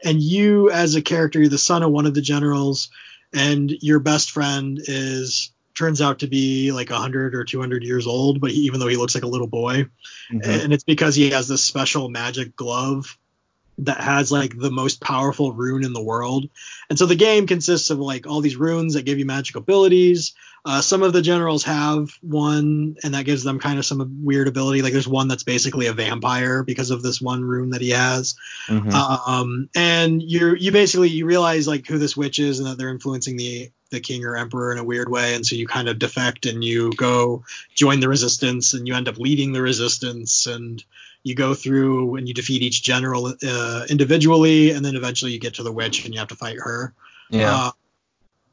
And you, as a character, you're the son of one of the generals, and your best friend is turns out to be like 100 or 200 years old, but he, even though he looks like a little boy, mm-hmm. and it's because he has this special magic glove that has like the most powerful rune in the world. And so the game consists of like all these runes that give you magic abilities. Uh, some of the generals have one, and that gives them kind of some weird ability. Like there's one that's basically a vampire because of this one rune that he has. Mhm. Um, and you you basically you realize like who this witch is and that they're influencing the the king or emperor in a weird way, and so you kind of defect and you go join the resistance, and you end up leading the resistance, and you go through and you defeat each general uh, individually, and then eventually you get to the witch and you have to fight her. yeah. Uh,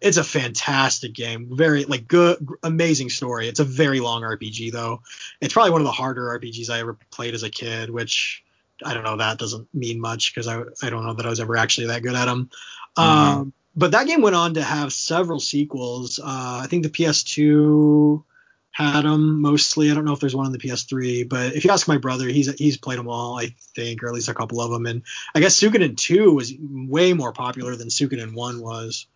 it's a fantastic game. Very like good, amazing story. It's a very long RPG though. It's probably one of the harder RPGs I ever played as a kid, which I don't know. That doesn't mean much because I I don't know that I was ever actually that good at them. Um, but that game went on to have several sequels. Uh, I think the PS2 had them mostly. I don't know if there's one on the PS3, but if you ask my brother, he's he's played them all, I think, or at least a couple of them. And I guess Suikoden 2 was way more popular than Suikoden 1 was.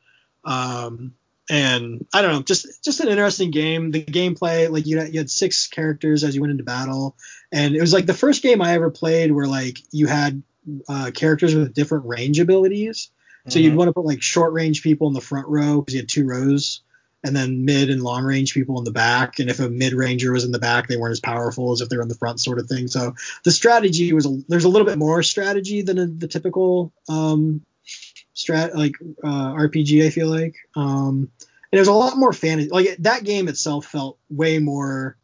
Um, and I don't know, just just an interesting game. The gameplay, like you had, you had six characters as you went into battle, and it was like the first game I ever played where like you had uh, characters with different range abilities. So you'd Mhm. want to put like short range people in the front row because you had two rows, and then mid and long range people in the back. And if a mid ranger was in the back, they weren't as powerful as if they were in the front, sort of thing. So the strategy was a, there's a little bit more strategy than in the typical um, strat like uh, RPG. I feel like, um, and there's a lot more fantasy. Like that game itself felt way more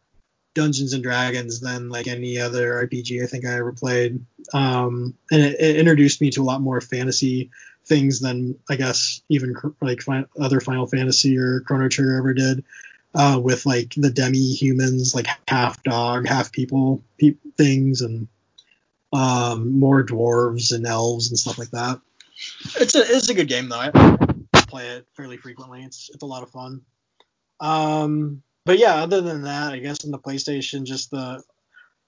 Dungeons and Dragons than like any other RPG I think I ever played. Um, and it, it introduced me to a lot more fantasy things than I guess even like other Final Fantasy or Chrono Trigger ever did. Uh, with like the demi humans, like half dog, half people pe- things, and um, more dwarves and elves and stuff like that. It's a it's a good game though. I play it fairly frequently. It's it's a lot of fun. Um, but yeah, other than that, I guess on the PlayStation, just the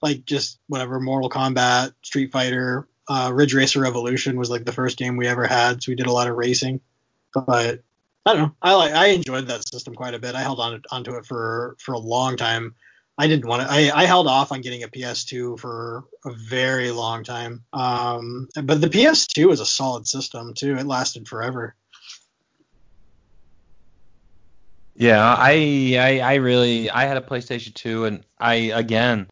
like just whatever Mortal Kombat, Street Fighter, uh, Ridge Racer Revolution was like the first game we ever had, so we did a lot of racing. But I don't know, I like I enjoyed that system quite a bit. I held on onto it for for a long time. I didn't want to. I, I held off on getting a PS2 for a very long time. Um, but the PS2 was a solid system too. It lasted forever. Yeah, I, I I really I had a PlayStation 2 and I again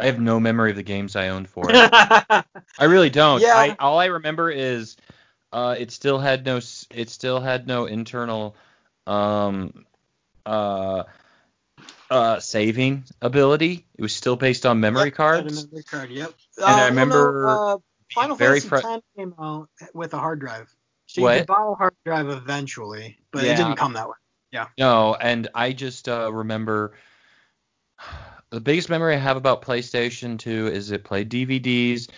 I have no memory of the games I owned for it. *laughs* I really don't. Yeah. I all I remember is uh it still had no it still had no internal um uh uh saving ability. It was still based on memory Yep, cards. memory card, yep. And I Uh, well, no, remember uh, Final very Fantasy fr- X came out with a hard drive, so What? you could buy a hard drive eventually, but Yeah. it didn't come that way. Yeah. No, and I just uh, remember the biggest memory I have about PlayStation 2 is it played DVDs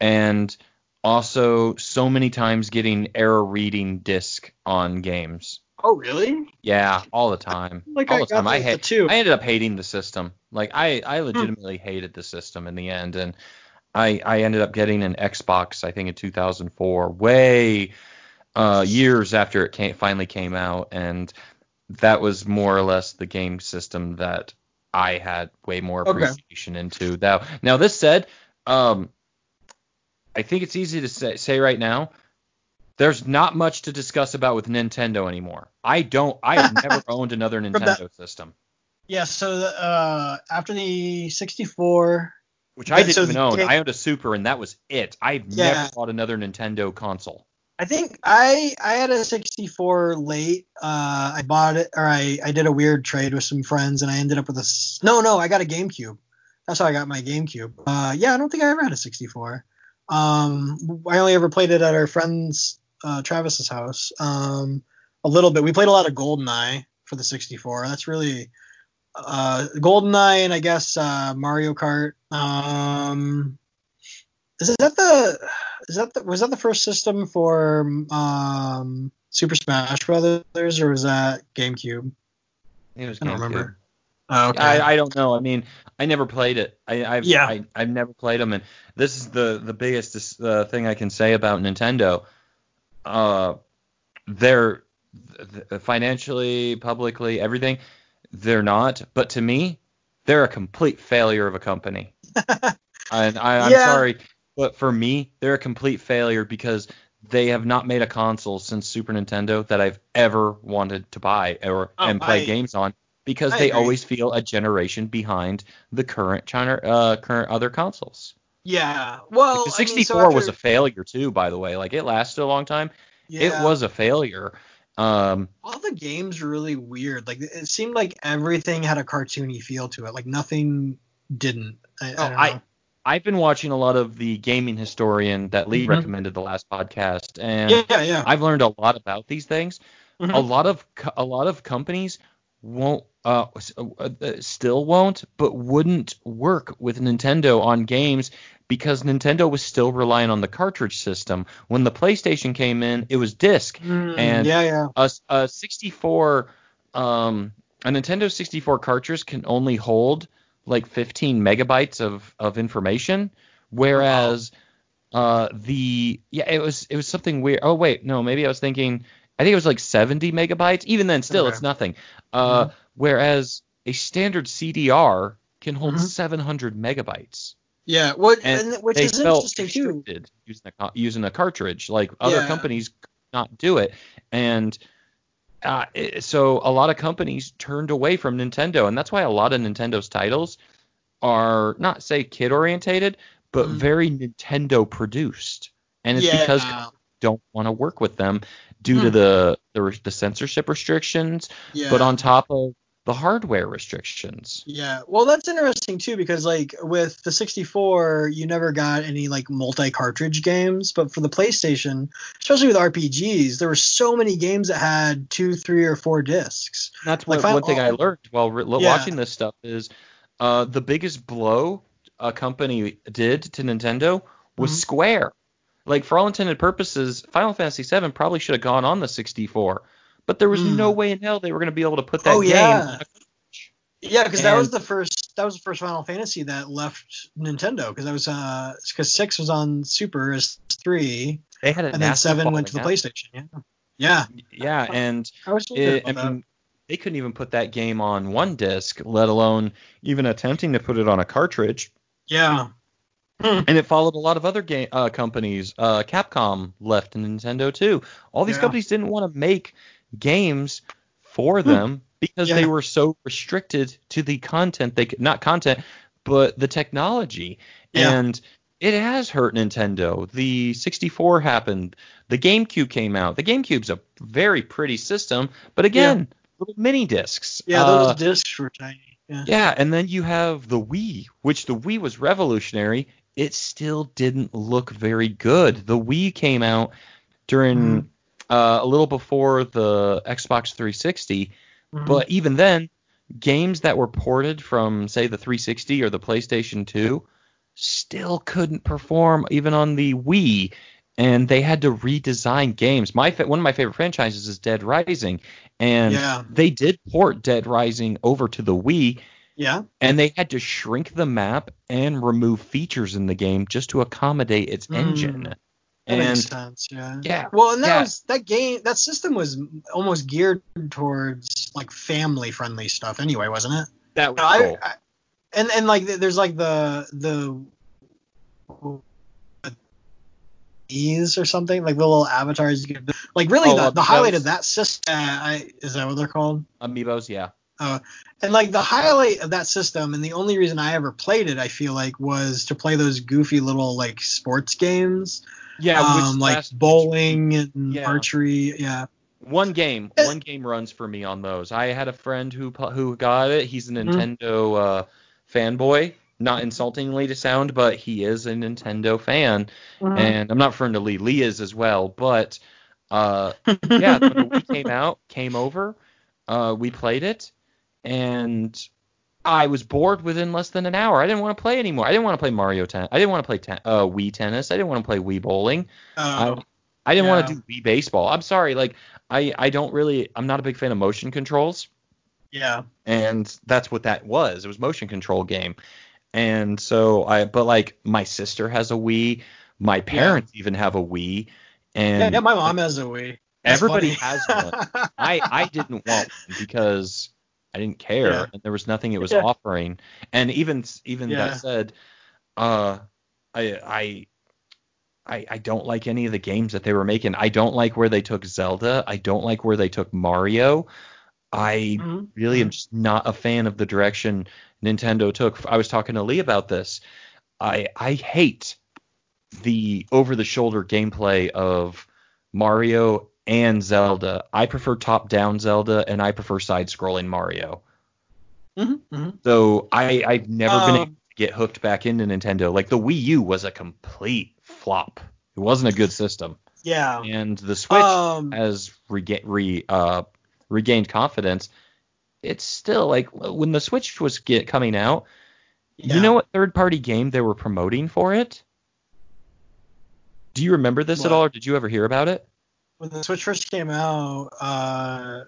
and also so many times getting error reading disc on games. Oh, really? Yeah, all the time. Like all I the time. I hate. two. I ended up hating the system. Like I, Hmm. I legitimately hated the system in the end, and I, I ended up getting an Xbox. I think in 2004, way uh, years after it came, finally came out, and that was more or less the game system that I had way more Okay. appreciation into. Now, now this said, um, I think it's easy to say, say right now. There's not much to discuss about with Nintendo anymore. I don't. I have never *laughs* owned another that- Nintendo system, Yeah. So uh, after the 64, which I didn't so even own. I owned a Super, and that was it. I've Yeah. never bought another Nintendo console. I think I I had a 64 late. Uh, I bought it, or I I did a weird trade with some friends, and I ended up with a no no I got a GameCube. That's how I got my GameCube. Uh, yeah, I don't think I ever had a 64. Um, I only ever played it at our friend's uh, Travis's house. Um, a little bit. We played a lot of GoldenEye for the 64. That's really uh, GoldenEye and I guess uh, Mario Kart. Um, is that the is that the, was that the first system for um, Super Smash Brothers or was that GameCube? It was I don't GameCube. remember. Oh, okay. I, I don't know. I mean, I never played it. I, I've Yeah. I, I've never played them, and this is the the biggest uh, thing I can say about Nintendo. Uh, they're th- financially, publicly, everything. They're not, but to me, they're a complete failure of a company. *laughs* and I, I'm Yeah. sorry, But for me, they're a complete failure because they have not made a console since Super Nintendo that I've ever wanted to buy or Oh, and play I- games on because I they agree. always feel a generation behind the current China uh, current other consoles. Yeah. Well, the I mean, so 64 was a failure too, by the way. Like it lasted a long time. yeah, It was a failure. Um, all the games were really weird. Like it seemed like everything had a cartoony feel to it. Like nothing didn't. I, Oh, I don't I- know. I've been watching a lot of the gaming historian that Lee Mhm. recommended the last podcast, and yeah, yeah, yeah. I've learned a lot about these things. Mhm. A lot of a lot of companies won't uh, uh, uh, still won't, but wouldn't work with Nintendo on games because Nintendo was still relying on the cartridge system. When the PlayStation came in, it was disc. Mm, and- yeah, yeah. A, a 64 um a Nintendo 64 cartridge can only hold like 15 megabytes of of information whereas uh the yeah it was it was something weird oh wait no maybe I was thinking I think it was like 70 megabytes even then still Okay. it's nothing uh whereas a standard CDR can hold Mhm. 700 megabytes Yeah, what and and, which is interesting too. using a using a cartridge. Like other Yeah. companies could not do it, and uh, so a lot of companies turned away from Nintendo, and that's why a lot of Nintendo's titles are not say kid orientated, but Mhm. very Nintendo produced, and it's yeah. because companies don't want to work with them due to Hmm. the the, the censorship restrictions, yeah. but on top of the hardware restrictions. Yeah, well, that's interesting too because like with the 64, you never got any like multi-cartridge games, but for the PlayStation, especially with RPGs, there were so many games that had two, three, or four discs. That's Like, what one thing I learned while re- Yeah. watching this stuff is uh, the biggest blow a company did to Nintendo was Mhm. Square. Like for all intended purposes, Final Fantasy VII probably should have gone on the 64, but there was Mm. no way in hell they were going to be able to put that Oh, game. yeah. on a cartridge. Yeah, because that was the first that was the first Final Fantasy that left Nintendo because that was uh because six was on Super as three, They had and then seven went to the. PlayStation. Yeah, yeah. Yeah, and I was it, I mean, they couldn't even put that game on one disc, let alone even attempting to put it on a cartridge. Yeah. and it followed a lot of other game uh, companies. Uh, Capcom left Nintendo too. All these Yeah. companies didn't want to make games for them because Yeah. they were so restricted to the content they could not content, but the technology. Yeah. And it has hurt Nintendo. The 64 happened. The GameCube came out. The GameCube's a very pretty system, but again, little mini discs. Yeah, Uh, those discs were tiny. Yeah. yeah, and then you have the Wii, which the Wii was revolutionary. It still didn't look very good. The Wii came out during Mhm. Uh, a little before the Xbox 360, Mhm. but even then, games that were ported from say the 360 or the PlayStation 2 still couldn't perform even on the Wii. And they had to redesign games. My fa- one of my favorite franchises is Dead Rising, and Yeah. they did port Dead Rising over to the Wii, yeah. and they had to shrink the map and remove features in the game just to accommodate its Mm. engine. That And makes sense. Yeah. yeah, Well, and that yeah. was that game. That system was almost geared towards like family-friendly stuff, anyway, wasn't it? that was I, cool. I, and and like there's like the the ease or something like the little avatars you could like really Oh, the, uh, the highlight of that system uh, I, is that what they're called Amiibos, yeah. and like the highlight of that system and the only reason i ever played it i feel like was to play those goofy little like sports games Yeah, um, which like last- bowling and Yeah. archery yeah One game, Eh. one game runs for me on those. I had a friend who who got it. He's a Mhm. Nintendo uh, fanboy. Not insultingly to sound, but he is a Nintendo fan, and I'm not referring to Lee. Lee is as well, but uh, yeah, when the Wii *laughs* came out, came over, uh, we played it, and I was bored within less than an hour. I didn't want to play anymore. I didn't want to play Mario Tennis. I didn't want to play ten- uh, Wii Tennis. I didn't want to play Wii Bowling. Oh, I didn't want to do Wii Baseball. I'm sorry, like I I don't really. I'm not a big fan of motion controls, yeah and that's what that was. It was motion control game, and so I. But like my sister has a Wii. My parents even have a Wii, and yeah, yeah my mom has a wii That's everybody has one. I I didn't want one because I didn't care Yeah. and there was nothing it was Yeah. offering. And even even Yeah. that said, uh, I I I, I don't like any of the games that they were making. I don't like where they took Zelda. I don't like where they took Mario. I Mhm. really am just not a fan of the direction Nintendo took. I was talking to Lee about this. I I hate the over the shoulder gameplay of Mario and Zelda. I prefer top down Zelda and I prefer side scrolling Mario. Mhm, mhm. So I I've never been Um, able to get hooked back into Nintendo. Like the Wii U was a complete flop. It wasn't a good system. Yeah. And the Switch Um, has rega- re, uh, regained confidence. It's still like when the Switch was get coming out. Yeah. You know what third party game they were promoting for it? Do you remember this at all, or did you ever hear about it? When the Switch first came out, uh,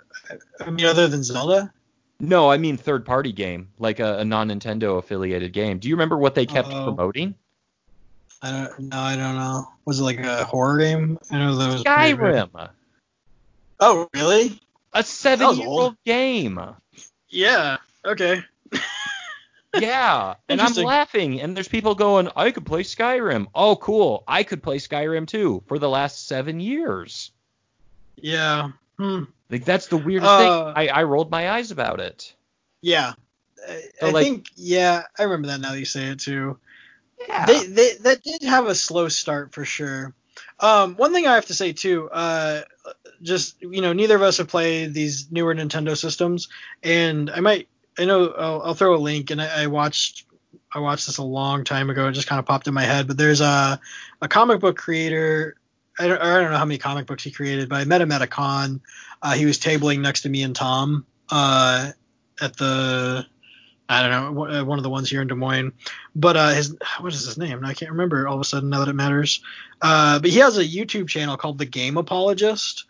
I mean, other than Zelda, No, I mean third party game, like a, a non Nintendo affiliated game. Do you remember what they kept Oh. promoting? I don't. No, I don't know. Was it like a horror game? I know that was. Skyrim, Oh, really? a seven year old game. Yeah. Okay. Yeah, *laughs* and I'm laughing, and there's people going, I could play Skyrim. Oh, cool. I could play Skyrim too for the last seven years. Yeah. Hmm. Like that's the weirdest Uh, thing. I, I rolled my eyes about it. Yeah. I, So, I like- think. Yeah, I remember that now that you say it too. Yeah. They, they that did have a slow start for sure. Um, one thing I have to say too, uh, just you know, neither of us have played these newer Nintendo systems, and I might, I know, I'll, I'll throw a link, and I, I watched, I watched this a long time ago. It just kind of popped in my head, but there's a, a comic book creator. I don't, I don't know how many comic books he created, but I met him at a con. Uh, he was tabling next to me and Tom uh, at the, I don't know, one- uh, one of the ones here in Des Moines. But uh his what is his name? I can't remember all of a sudden now that it matters. Uh but he has a youtube channel called the game apologist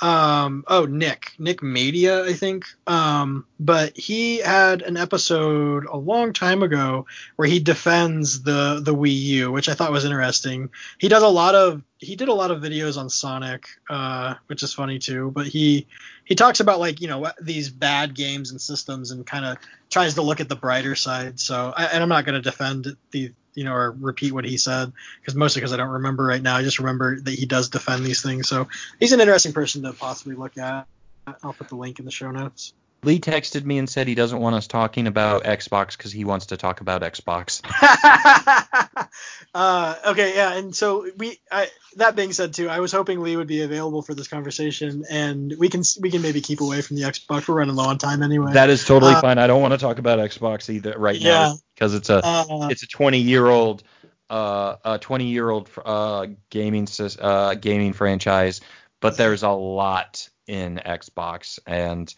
um oh nick nick media i think um but he had an episode a long time ago where he defends the the wii u which i thought was interesting he does a lot of he did a lot of videos on sonic uh which is funny too but he he talks about like you know these bad games and systems and kind of tries to look at the brighter side. So, I, and I'm not going to defend the, you know, or repeat what he said because mostly because I don't remember right now. I just remember that he does defend these things. So he's an interesting person to possibly look at. I'll put the link in the show notes. Lee texted me and said he doesn't want us talking about Xbox because he wants to talk about Xbox. *laughs* uh, okay, yeah, and so we. I, that being said, too, I was hoping Lee would be available for this conversation, and we can we can maybe keep away from the Xbox. We're running low on time anyway. That is totally Uh, fine. I don't want to talk about Xbox either right Yeah. now because it's a uh, it's a 20 year old uh a 20 year old uh gaming uh gaming franchise but there's a lot in Xbox and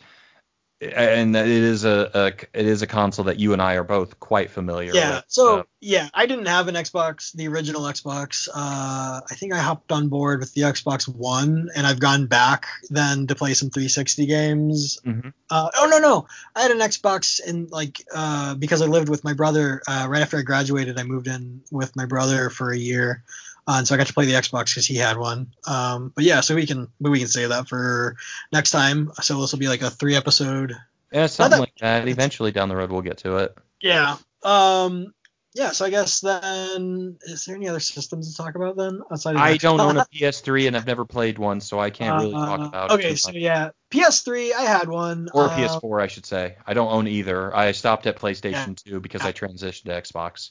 and it is a, a it is a console that you and I are both quite familiar Yeah. with. So Uh, yeah, I didn't have an Xbox, the original Xbox. Uh, I think I hopped on board with the Xbox One, and I've gone back then to play some 360 games. mhm. Uh, oh no, no, I had an Xbox in like uh, because I lived with my brother. Uh, right after I graduated, I moved in with my brother for a year, uh, and so I got to play the Xbox because he had one. Um, but yeah, so we can we can save that for next time. So this will be like a three episode yeah, something that- like that. Eventually down the road we'll get to it. Yeah. Um. Yeah. So I guess then, is there any other systems to talk about then outside of I don't own a *laughs* PS3 and I've never played one, so I can't really talk Uh, about it. Okay. too So yeah, PS3. I had one. Or uh, PS4, I should say. I don't own either. I stopped at PlayStation 2 because I transitioned to Xbox.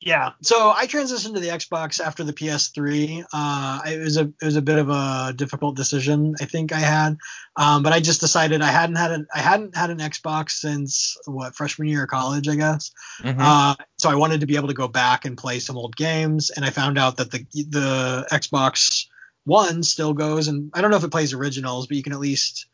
Yeah. So I transitioned to the Xbox after the PS3. Uh, it was a it was a bit of a difficult decision I think I had, um, but I just decided I hadn't had a I hadn't had an Xbox since what freshman year of college I guess. Mhm. Uh, so I wanted to be able to go back and play some old games, and I found out that the the Xbox One still goes, and I don't know if it plays originals, but you can at least.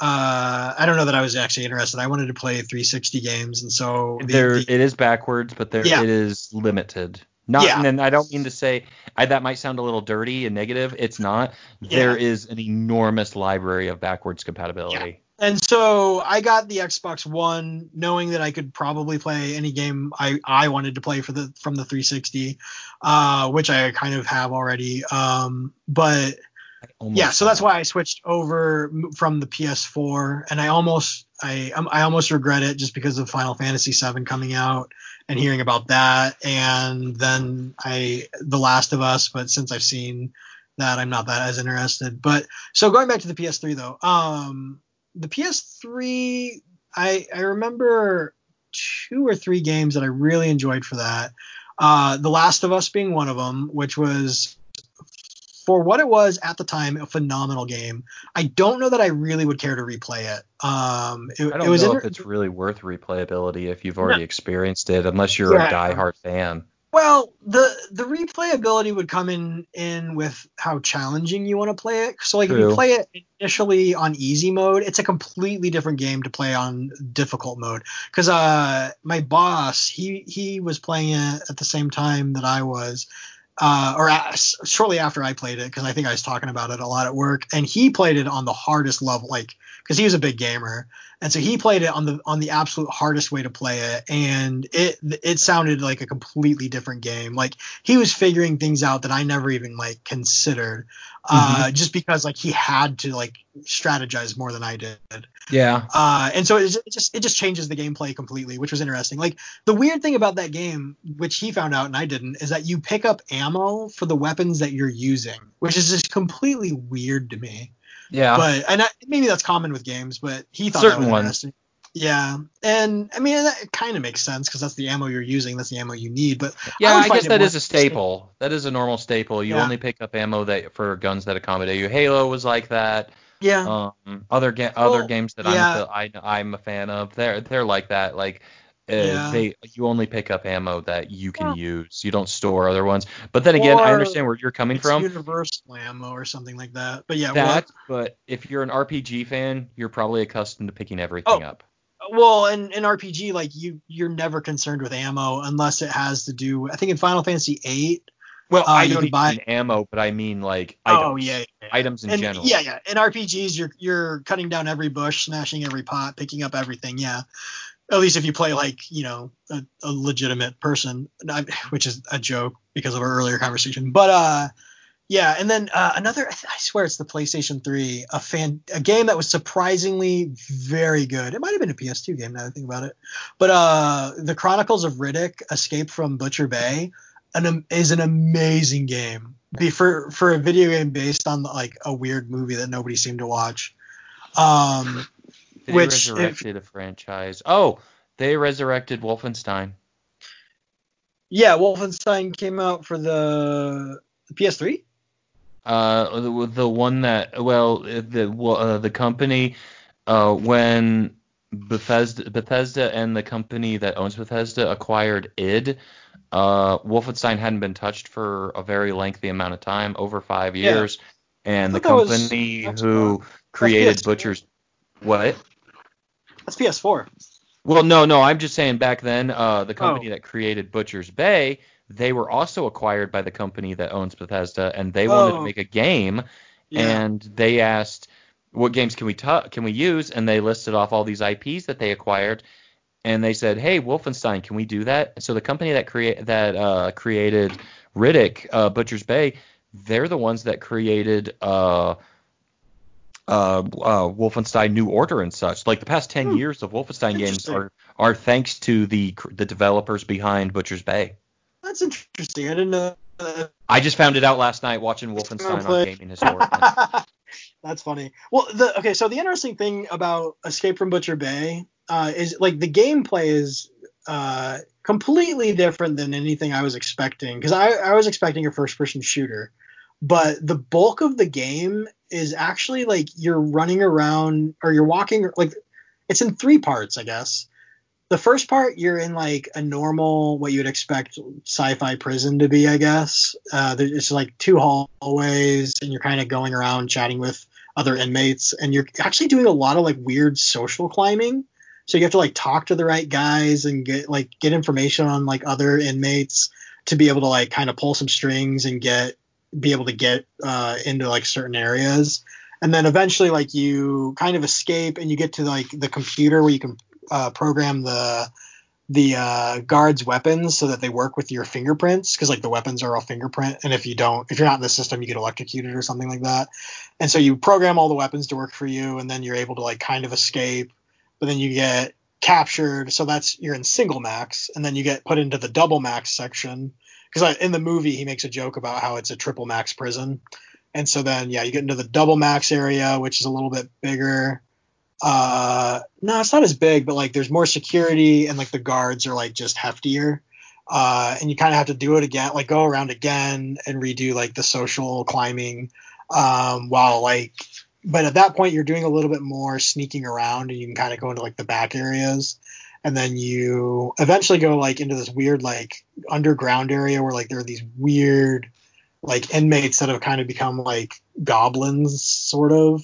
Uh, I don't know that I was actually interested. I wanted to play 360 games, and so the- there the- it is backwards, but there Yeah. it is limited. Not Yeah. and I don't mean to say I, that might sound a little dirty and negative. It's not. There is an enormous library of backwards compatibility. And so I got the Xbox One, knowing that I could probably play any game I, I wanted to play for the from the 360, uh, which I kind of have already. Um, but yeah, so that's why I switched over from the PS4, and I almost I um, I almost regret it just because of Final Fantasy VII coming out, and hearing about that, and then I The Last of Us. But since I've seen that, I'm not that as interested. But so going back to the PS3 though, um, the PS3, I I remember two or three games that I really enjoyed for that. Uh, the Last of Us being one of them, which was for what it was at the time, a phenomenal game. I don't know that I really would care to replay it. Um, it, I don't it was know inter- if it's really worth replayability if you've already experienced it, unless you're Yeah. a diehard fan. Well, the the replayability would come in in with how challenging you want to play it. So like if you play it initially on easy mode, it's a completely different game to play on difficult mode. Because uh my boss he he was playing it at the same time that I was. Uh, or shortly after I played it, because I think I was talking about it a lot at work, and he played it on the hardest level, like because he was a big gamer, and so he played it on the on the absolute hardest way to play it, and it it sounded like a completely different game. Like he was figuring things out that I never even like considered, uh, just because like he had to like strategize more than I did. Yeah. Uh, and so it, it just it just changes the gameplay completely, which was interesting. Like the weird thing about that game, which he found out and I didn't, is that you pick up ammo for the weapons that you're using, which is just completely weird to me. Yeah. But and I, maybe that's common with games, but he thought Certain ones. Yeah, and I mean that kind of makes sense because that's the ammo you're using, that's the ammo you need. But yeah, would I, guess that is a staple. That is a normal staple. You Yeah. only pick up ammo that for guns that accommodate you. Halo was like that. Yeah, Um, other ga- other Well, games that yeah. I'm a, I, I'm a fan of, they're they're like that. Like Yeah. they you only pick up ammo that you can Yeah. use. You don't store other ones. But then again, I understand where you're coming from. universal ammo or something like that. But yeah, That, but if you're an RPG fan, you're probably accustomed to picking everything Oh. up. well, in, in RPG, like you you're never concerned with ammo unless it has to do. I think in Final Fantasy VIII. Well, Uh, I don't buy- mean ammo, but I mean like items. Oh yeah, yeah, yeah. Items in and, general. Yeah, yeah. In RPGs, you're you're cutting down every bush, smashing every pot, picking up everything. Yeah. At least if you play like you know a, a legitimate person, which is a joke because of our earlier conversation. But uh, yeah. And then uh, another, I swear it's the PlayStation 3, a fan, a game that was surprisingly very good. It might have been a PS2 game now that I think about it. But uh, the Chronicles of Riddick: Escape from Butcher Bay, an, is an amazing game. Be for for a video game based on like a weird movie that nobody seemed to watch. Um, They Which, if- resurrected a franchise. Oh, they resurrected Wolfenstein. yeah, Wolfenstein came out for the, the PS3. Uh, the, the one that well, the uh, the company, uh, when Bethesda Bethesda and the company that owns Bethesda acquired id, uh, Wolfenstein hadn't been touched for a very lengthy amount of time, over five Yeah. years, and the was company Xbox. who created Butcher's what? That's PS4. Well, no, no, I'm just saying back then, uh, the company Oh. that created Butcher's Bay, they were also acquired by the company that owns Bethesda, and they wanted to Oh. make a game, Yeah. and they asked, "What games can we tu- can we use?" And they listed off all these IPs that they acquired, and they said, "Hey, Wolfenstein, can we do that?" So the company that create that uh, created Riddick, uh, Butcher's Bay, they're the ones that created. Uh, uh, uh, Wolfenstein New Order and such. Like the past ten Hmm. years of Wolfenstein games are are thanks to the the developers behind Butcher's Bay. That's interesting. I didn't know. Uh, I just found it out last night watching Wolfenstein on. Gaming Historian. *laughs* That's funny. Well, the okay, so the interesting thing about Escape from Butcher Bay uh, is like the gameplay is uh, completely different than anything I was expecting because I, I was expecting a first-person shooter, but the bulk of the game is actually like you're running around or you're walking like it's in three parts, I guess. The first part, you're in like a normal, what you would expect sci-fi prison to be, I guess. Uh, it's like two hallways, and you're kind of going around chatting with other inmates, and you're actually doing a lot of like weird social climbing. So you have to like talk to the right guys and get like get information on like other inmates to be able to like kind of pull some strings and get be able to get uh, into like certain areas. And then eventually, like you kind of escape and you get to like the computer where you can uh, program the the uh, guards' weapons so that they work with your fingerprints because like the weapons are all fingerprint, and if you don't, if you're not in the system, you get electrocuted or something like that. And so you program all the weapons to work for you, and then you're able to like kind of escape. But then you get captured. So that's you're in single max, and then you get put into the double max section. Because in the movie he makes a joke about how it's a triple max prison, and so then yeah, you get into the double max area, which is a little bit bigger. Uh, no, it's not as big, but like there's more security, and like the guards are like just heftier. Uh, and you kind of have to do it again, like go around again and redo like the social climbing, um, while like but at that point you're doing a little bit more sneaking around and you can kind of go into like the back areas and then you eventually go like into this weird like underground area where like there are these weird like inmates that have kind of become like goblins sort of.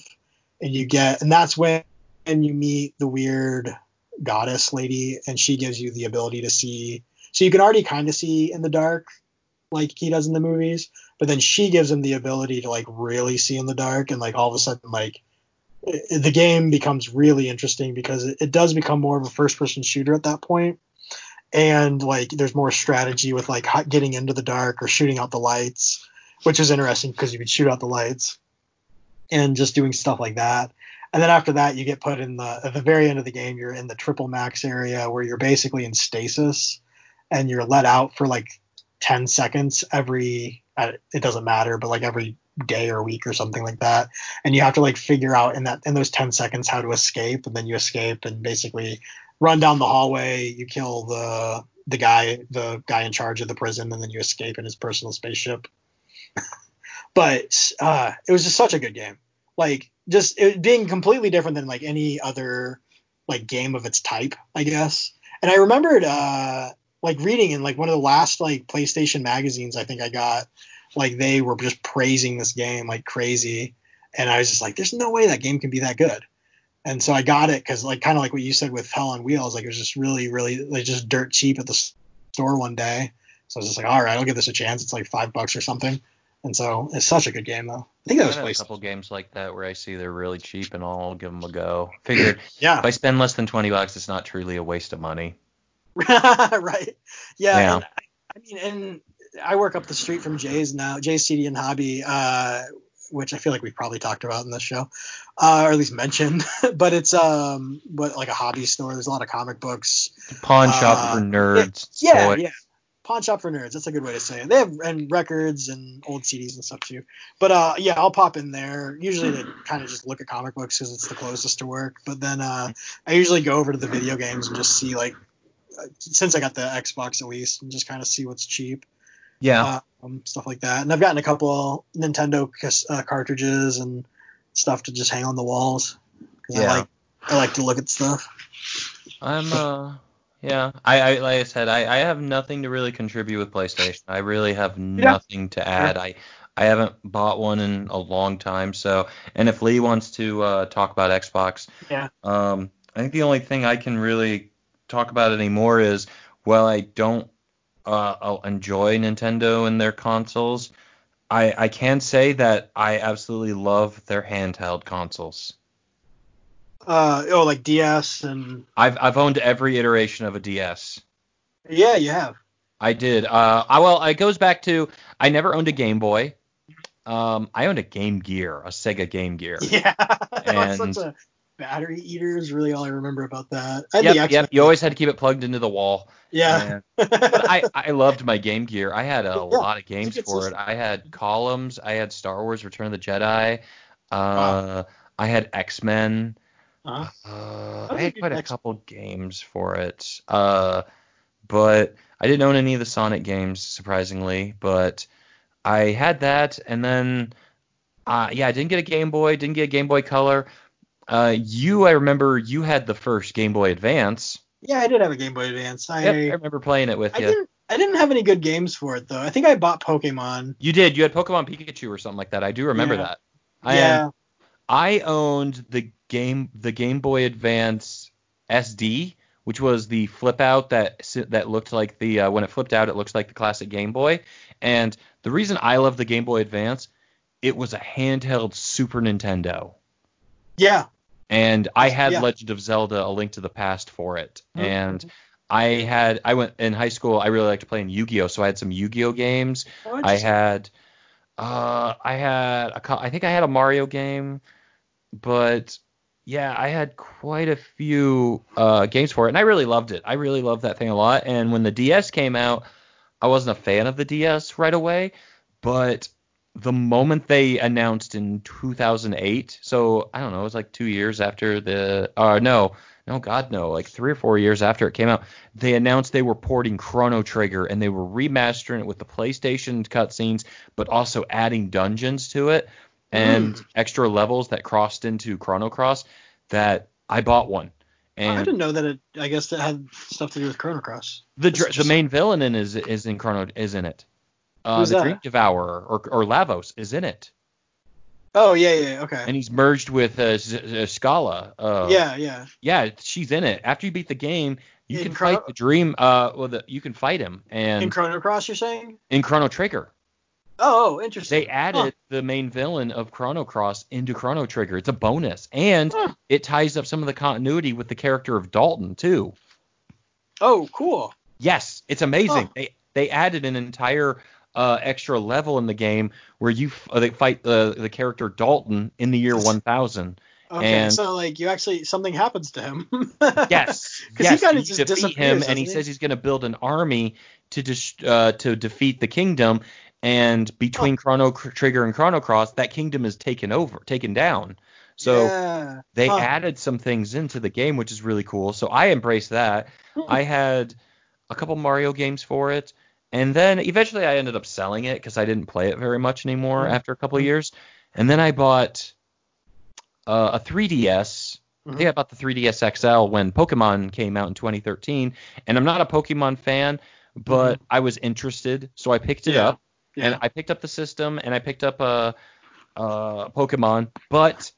And you get and that's when you meet the weird goddess lady and she gives you the ability to see so you can already kind of see in the dark like he does in the movies but then she gives him the ability to like really see in the dark and like all of a sudden like the game becomes really interesting because it, it does become more of a first person shooter at that point. And like there's more strategy with like getting into the dark or shooting out the lights which is interesting because you can shoot out the lights and just doing stuff like that. And then after that you get put in the at the very end of the game you're in the triple max area where you're basically in stasis and you're let out for like 10 seconds every uh, it doesn't matter, but like every day or week or something like that. And you have to like figure out in that in those 10 seconds how to escape, and then you escape and basically run down the hallway. You kill the the guy the guy in charge of the prison, and then you escape in his personal spaceship. *laughs* but uh, it was just such a good game. Like just it being completely different than like any other like game of its type, I guess. And I remembered uh, like reading in like one of the last like PlayStation magazines I think I got, like they were just praising this game like crazy, and I was just like, there's no way that game can be that good. And so I got it because like kind of like what you said with Hell on Wheels, like it was just really really like just dirt cheap at the store one day. So I was just like, all right, I'll give this a chance. It's like five bucks or something. And so it's such a good game though. I think that was a couple games like that where I see they're really cheap and I'll give them a go. Figured, *clears throat* yeah, if I spend less than twenty bucks, it's not truly a waste of money. *laughs* right. Yeah. yeah. And, I mean, and I work up the street from Jay's now, Jay's CD and Hobby, uh, which I feel like we've probably talked about in this show, uh, or at least mentioned. *laughs* but it's um, but like a hobby store. There's a lot of comic books. Pawn shop uh, for nerds. Yeah, yeah, Pawn shop for nerds. That's a good way to say it. They have and records and old CDs and stuff too. But uh, yeah, I'll pop in there usually to kind of just look at comic books because it's the closest to work. But then uh, I usually go over to the video games and just see like since I got the Xbox at least, and just kind of see what's cheap. Yeah. Um, stuff like that. And I've gotten a couple Nintendo uh, cartridges and stuff to just hang on the walls. Yeah. I like, I like to look at stuff. I'm uh yeah. I, I like I said I, I have nothing to really contribute with PlayStation. I really have nothing yeah. to add. I I haven't bought one in a long time. So and if Lee wants to uh, talk about Xbox, yeah. Um, I think the only thing I can really talk about anymore is well, I don't uh, enjoy Nintendo and their consoles. I I can say that I absolutely love their handheld consoles. Uh oh, like DS and. I've I've owned every iteration of a DS. Yeah, you have. I did. Uh, I, well, it goes back to I never owned a Game Boy. Um, I owned a Game Gear, a Sega Game Gear. *laughs* Yeah, *laughs* and such a battery eater is really all I remember about that. yep, yep. You always had to keep it plugged into the wall. Yeah. but I, I loved my Game Gear. I had a *laughs* yeah, lot of games for system. it. I had Columns. I had Star Wars: Return of the Jedi. Uh, wow. I had X Men. Uh-huh. Uh, I had quite a couple games for it. Uh, but I didn't own any of the Sonic games, surprisingly. But I had that, and then, uh, yeah, I didn't get a Game Boy. Didn't get a Game Boy Color. Uh, you, I remember you had the first Game Boy Advance. Yeah, I did have a Game Boy Advance. I, yep, I remember playing it with I you. Didn't, I didn't have any good games for it though. I think I bought Pokemon. You did. You had Pokemon Pikachu or something like that. I do remember yeah. that. I yeah. Am, I owned the game the Game Boy Advance SP, which was the flip out that that looked like the uh, when it flipped out, it looks like the classic Game Boy. And the reason I love the Game Boy Advance, it was a handheld Super Nintendo. Yeah, and I had yeah. Legend of Zelda: A Link to the Past for it, mm-hmm. and I had I went in high school. I really liked playing Yu-Gi-Oh, so I had some Yu-Gi-Oh games. I had uh I had a, I think I had a Mario game, but yeah, I had quite a few uh, games for it, and I really loved it. I really loved that thing a lot. And when the DS came out, I wasn't a fan of the DS right away, but the moment they announced in 2008, so I don't know, it was like two years after the, uh, no, no, God, no, like three or four years after it came out, they announced they were porting Chrono Trigger and they were remastering it with the PlayStation cutscenes, but also adding dungeons to it and mm. extra levels that crossed into Chrono Cross. That I bought one. And I didn't know that it. I guess it had stuff to do with Chrono Cross. The the main villain in is is in Chrono is in it. Uh, the that? Dream Devourer or or Lavos is in it. Oh yeah yeah okay. And he's merged with uh, Z- Schala. Uh, yeah yeah. Yeah, she's in it. After you beat the game, you in can Chrono- fight the Dream. Uh, well, the, you can fight him and in Chrono Cross, you're saying? In Chrono Trigger. Oh, interesting. They added huh. the main villain of Chrono Cross into Chrono Trigger. It's a bonus, and huh. it ties up some of the continuity with the character of Dalton too. Oh, cool. Yes, it's amazing. Huh. They they added an entire uh, extra level in the game where you f- uh, they fight the the character Dalton in the year 1000. Okay, and so like you actually something happens to him. *laughs* yes, *laughs* because yes, he kind of just defeat him, and he, he, says he's going to build an army to dis- uh, to defeat the kingdom, and between oh. Chrono Trigger and Chrono Cross, that kingdom is taken over, taken down. So yeah. they huh. added some things into the game, which is really cool. So I embraced that. Hmm. I had a couple Mario games for it, and then eventually I ended up selling it because I didn't play it very much anymore hmm. after a couple hmm. years. And then I bought uh, a 3DS. I think I bought the 3DS XL when Pokemon came out in 2013, and I'm not a Pokemon fan, but mm-hmm. I was interested, so I picked it yeah. up yeah. And I picked up the system and I picked up a, a Pokemon, but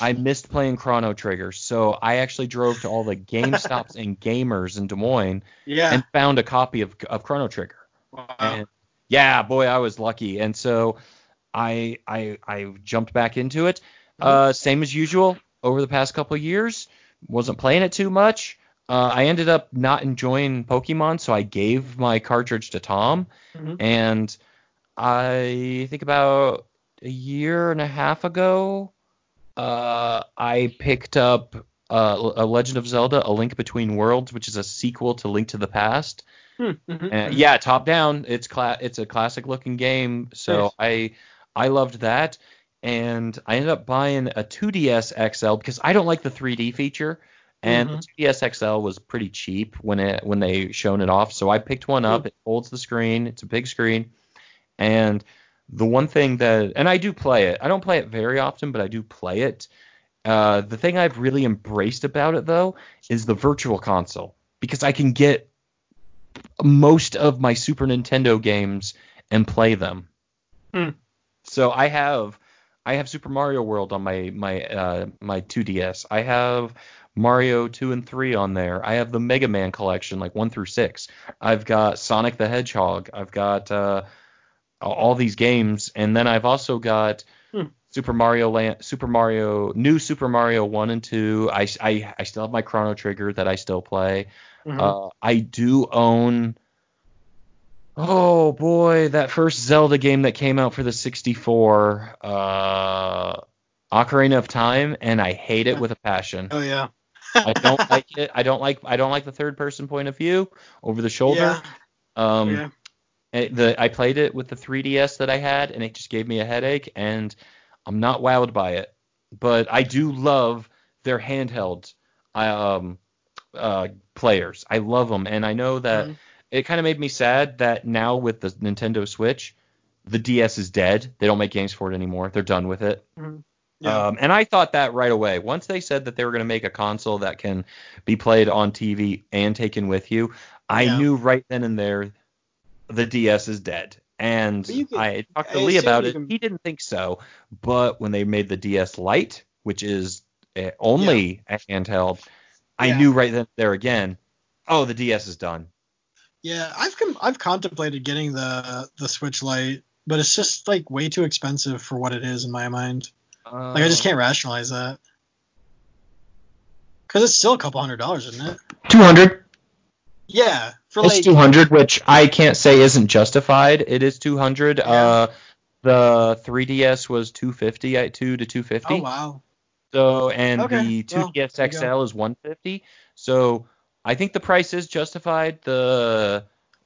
I missed playing Chrono Trigger, so I actually drove to all the *laughs* Game Stops and Gamers in Des Moines yeah. and found a copy of, of Chrono Trigger. Wow. And yeah, boy, I was lucky. And so I I I jumped back into it. Mm-hmm. Uh, same as usual over the past couple years. Wasn't playing it too much. Uh, I ended up not enjoying Pokemon, so I gave my cartridge to Tom, mm-hmm. and I think about a year and a half ago, uh, I picked up uh, a Legend of Zelda: A Link Between Worlds, which is a sequel to Link to the Past. Hmm, mm-hmm. And, yeah, top down. It's cla- It's a classic looking game. So nice. I I loved that, and I ended up buying a 2DS XL because I don't like the 3D feature. And mm-hmm. the 2DS XL was pretty cheap when it when they shown it off, so I picked one up. Mm-hmm. It holds the screen. It's a big screen and the one thing that, and I do play it. I don't play it very often, but I do play it. Uh, the thing I've really embraced about it though is the virtual console because I can get most of my Super Nintendo games and play them. Hmm. So I have I have Super Mario World on my my uh, my 2DS. I have Mario 2 and 3 on there. I have the Mega Man collection like 1 through 6. I've got Sonic the Hedgehog. I've got uh, all these games, and then I've also got hmm. Super Mario Land, Super Mario, new Super Mario one and two. I, I, I still have my Chrono Trigger that I still play. Mm-hmm. Uh, I do own. Oh boy, that first Zelda game that came out for the 64, uh, Ocarina of Time, and I hate it with a passion. *laughs* Oh yeah. I don't like it. I don't like I don't like the third person point of view over the shoulder. Yeah. Um, yeah. The, I played it with the 3DS that I had, and it just gave me a headache, and I'm not wowed by it. But I do love their handheld um, uh, players. I love them, and I know that mm-hmm. it kind of made me sad that now with the Nintendo Switch, the DS is dead. They don't make games for it anymore. They're done with it. Mm-hmm. Yeah. Um, and I thought that right away. Once they said that they were going to make a console that can be played on TV and taken with you, I yeah. knew right then and there the DS is dead. And can, I talked to I Lee about it. Can... He didn't think so. But when they made the DS Lite, which is only yeah. a handheld, I knew right then there again, oh, the DS is done. Yeah, I've com- I've contemplated getting the the Switch Lite, but it's just like way too expensive for what it is in my mind. Uh, like I just can't rationalize that. Cause it's still a couple hundred dollars, isn't it? Two hundred. Yeah, for it's like, 200, which I can't say isn't justified. It is 200. Yeah. Uh, the 3DS was 250, at two to 250. Oh wow. So and Okay, the 2DS there you go. XL is 150. So I think the price is justified. The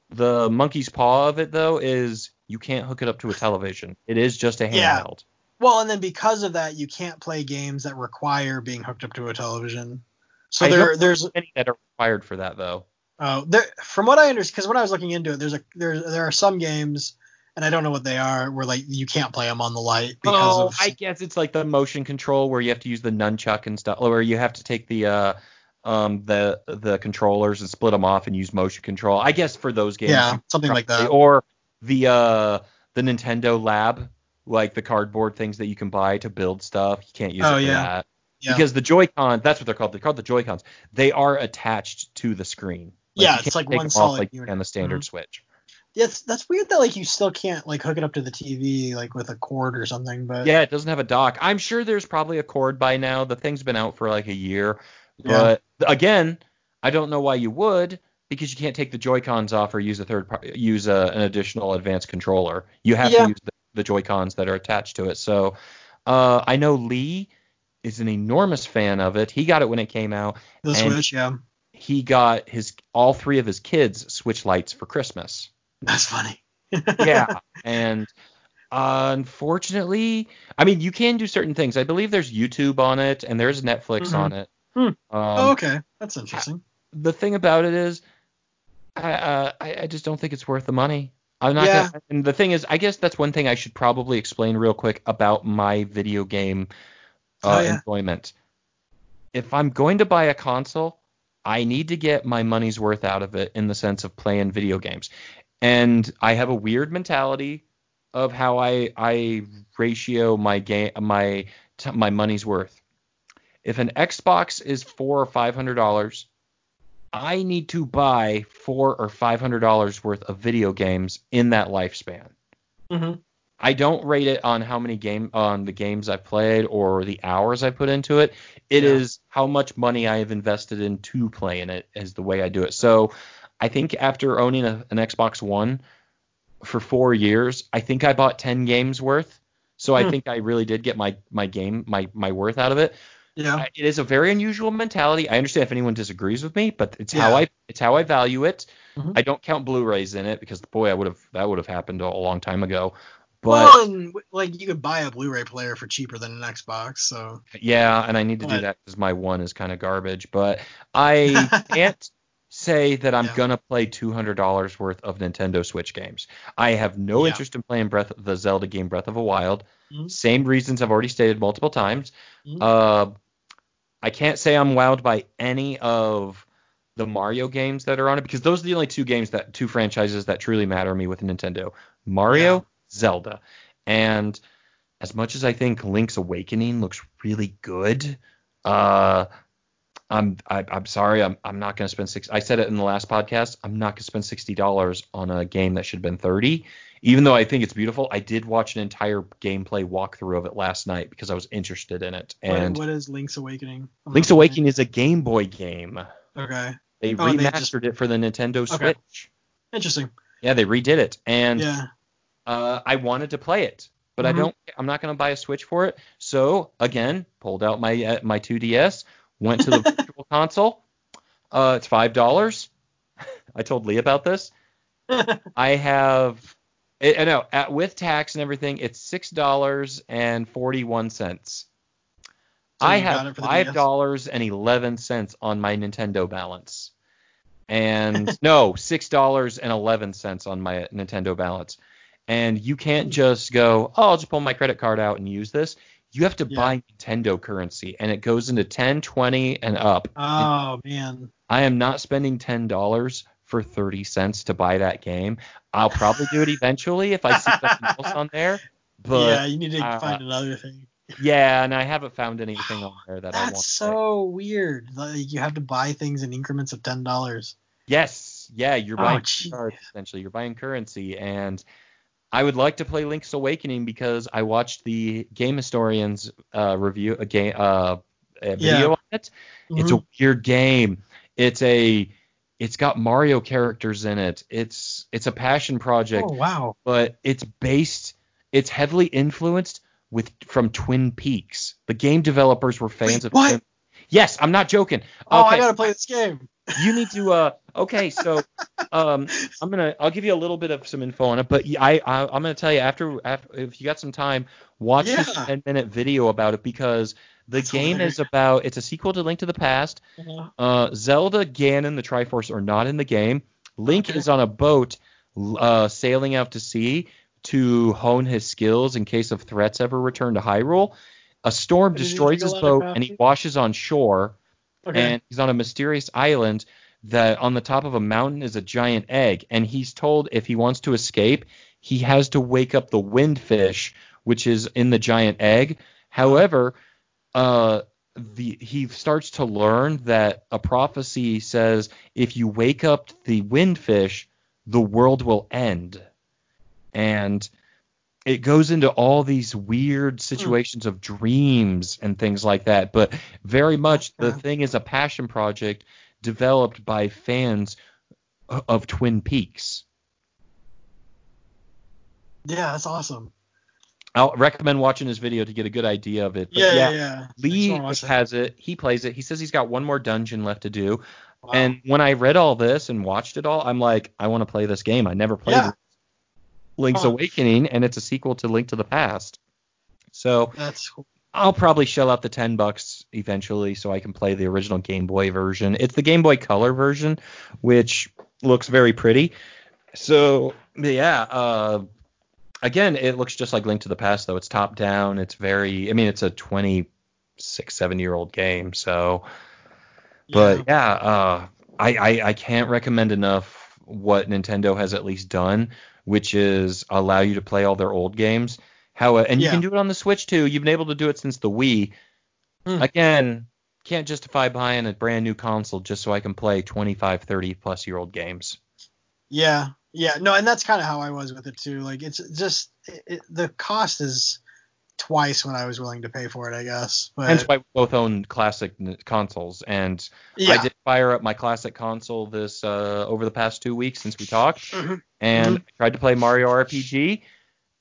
the monkey's paw of it though is you can't hook it up to a television. It is just a handheld. Yeah. Well, and then because of that, you can't play games that require being hooked up to a television. So I there, there's Any that are required for that though. Oh, there. From what I understand, because when I was looking into it, there's a there's there are some games, and I don't know what they are, where like you can't play them on the light because oh, of. I guess it's like the motion control where you have to use the nunchuck and stuff, or you have to take the uh um the the controllers and split them off and use motion control. I guess for those games, yeah, something like that. or the uh the Nintendo Lab, like the cardboard things that you can buy to build stuff. You can't use Oh, yeah. that Yeah. because the Joy-Con, that's what they're called. They're called the Joy-Cons. They are attached to the screen. Yeah, it's like one them off solid like unit. can the standard Mhm. Switch. That's that's weird that like you still can't like hook it up to the TV like with a cord or something. But Yeah, it doesn't have a dock. I'm sure there's probably a cord by now. The thing's been out for like a year. Yeah. But again, I don't know why you would because you can't take the Joy Cons off or use a third par- use a, an additional advanced controller. You have Yeah. to use the, the Joy Cons that are attached to it. So uh, I know Lee is an enormous fan of it. He got it when it came out. the and- Switch, yeah, He got his all three of his kids Switch Lites for Christmas. that's funny. *laughs* yeah, and uh, unfortunately, I mean, you can do certain things. I believe there's YouTube on it and there's Netflix Mhm. on it. Hmm. Um, oh, okay, that's interesting. The thing about it is, I, uh, I I just don't think it's worth the money. I'm not. Yeah. Gonna, and the thing is, I guess that's one thing I should probably explain real quick about my video game uh, Oh, yeah. enjoyment. If I'm going to buy a console, I need to get my money's worth out of it in the sense of playing video games. And I have a weird mentality of how I I ratio my game my t- my money's worth. If an Xbox is four or five hundred dollars, I need to buy four or five hundred dollars worth of video games in that lifespan. hmm I don't rate it on how many game on the games I've played or the hours I put into it. It is Yeah. how much money I have invested into playing it is the way I do it. So I think after owning a, an Xbox One for four years, I think I bought ten games worth. So I Hmm. think I really did get my my game my my worth out of it. Yeah, It is a very unusual mentality. I understand if anyone disagrees with me, but it's how I it's how I value it. Mhm. I don't count Blu-rays in it because boy, I would have that would have happened a long time ago. But well, and like you could buy a Blu-ray player for cheaper than an Xbox, so yeah, and I need to do that because my one is kind of garbage. But I *laughs* can't say that I'm Yeah. gonna play two hundred dollars worth of Nintendo Switch games. I have no Yeah. interest in playing Breath the Zelda game Breath of the Wild. Mhm. Same reasons I've already stated multiple times. Mhm. Uh, I can't say I'm wowed by any of the Mario games that are on it because those are the only two games that two franchises that truly matter to me with Nintendo. Mario, Yeah. Zelda. And as much as I think Link's Awakening looks really good, uh I'm I, I'm sorry, I'm I'm not gonna spend six. I said it in the last podcast. I'm not gonna spend sixty dollars on a game that should have been thirty. Even though I think it's beautiful, I did watch an entire gameplay walkthrough of it last night because I was interested in it. what, And what is Link's Awakening? I'm Link's Awakening is a Game Boy game. Okay, They Oh, and they remastered just- it for the Nintendo Okay. Switch. interesting. Yeah, they redid it, and Yeah, uh, I wanted to play it, but I Mhm. don't. I'm not going to buy a Switch for it. So again, pulled out my uh, my 2DS, went to the *laughs* Virtual Console. Uh, it's five dollars. *laughs* I told Lee about this. *laughs* I have. I I know at, with tax and everything, it's six dollars and forty one cents. So I have it five dollars and eleven on my Nintendo balance, and no, six dollars and eleven cents on my Nintendo balance. And you can't just go, oh, I'll just pull my credit card out and use this. You have to Yeah. buy Nintendo currency, and it goes into 10, 20, and up. Oh man. I am not spending ten dollars for thirty cents to buy that game. I'll probably do it *laughs* eventually if I see something else on there. But yeah, you need to uh, find another thing. yeah, and I haven't found anything on there that I want. That's so weird. Like you have to buy things in increments of ten dollars. Yes, yeah, you're Oh, buying gee. cards essentially. You're buying currency, and I would like to play Link's Awakening because I watched the Game Historians uh, review a game uh, a video Yeah. on it. It's a weird game. It's a it's got Mario characters in it. It's it's a passion project, Oh wow. but it's based it's heavily influenced with from Twin Peaks. The game developers were fans Wait, of what? Twin Yes, I'm not joking. Oh, okay, I gotta play this game. You need to uh okay so um i'm gonna i'll give you a little bit of some info on it but i, I i'm gonna tell you after, after if you got some time watch this 10 minute video about it because the That's game hilarious. is about it's a sequel to link to the past. Uh zelda ganon the triforce are not in the game. Link Okay. is on a boat uh sailing out to sea to hone his skills in case of threats ever return to hyrule. A storm destroys his boat and he washes on shore Okay. and he's on a mysterious island that on the top of a mountain is a giant egg. And he's told if he wants to escape he has to wake up the windfish which is in the giant egg. However uh the he starts to learn that a prophecy says if you wake up the windfish the world will end. And it goes into all these weird hmm. situations of dreams and things like that but very much the thing is a passion project developed by fans of twin peaks yeah, that's awesome. i'll recommend watching this video to get a good idea of it but Yeah, yeah, yeah, yeah. I just lee wanna watch that. has it he plays it he says he's got one more dungeon left to do Wow. and when i read all this and watched it all i'm like i want to play this game i never played Yeah. Link's Huh. awakening and it's a sequel to link to the past so that's cool. I'll probably shell out the ten bucks eventually so I can play the original Game Boy version. It's the Game Boy Color version, which looks very pretty. So yeah, uh, again, it looks just like Link to the Past though. It's top down. It's very. I mean, it's a 26, seven year old game. So, but yeah, uh, I, I I can't recommend enough what Nintendo has at least done, which is allow you to play all their old games. How and you Yeah. can do it on the Switch too. You've been able to do it since the Wii. Hmm. Again, can't justify buying a brand new console just so I can play 25, 30 plus year old games. Yeah, yeah, no, and that's kind of how I was with it too. Like it's just it, it, the cost is twice when I was willing to pay for it, I guess. But Hence why we both own classic consoles. And yeah, I did fire up my classic console this uh, over the past two weeks since we talked, Mhm. and I tried to play Mario RPG.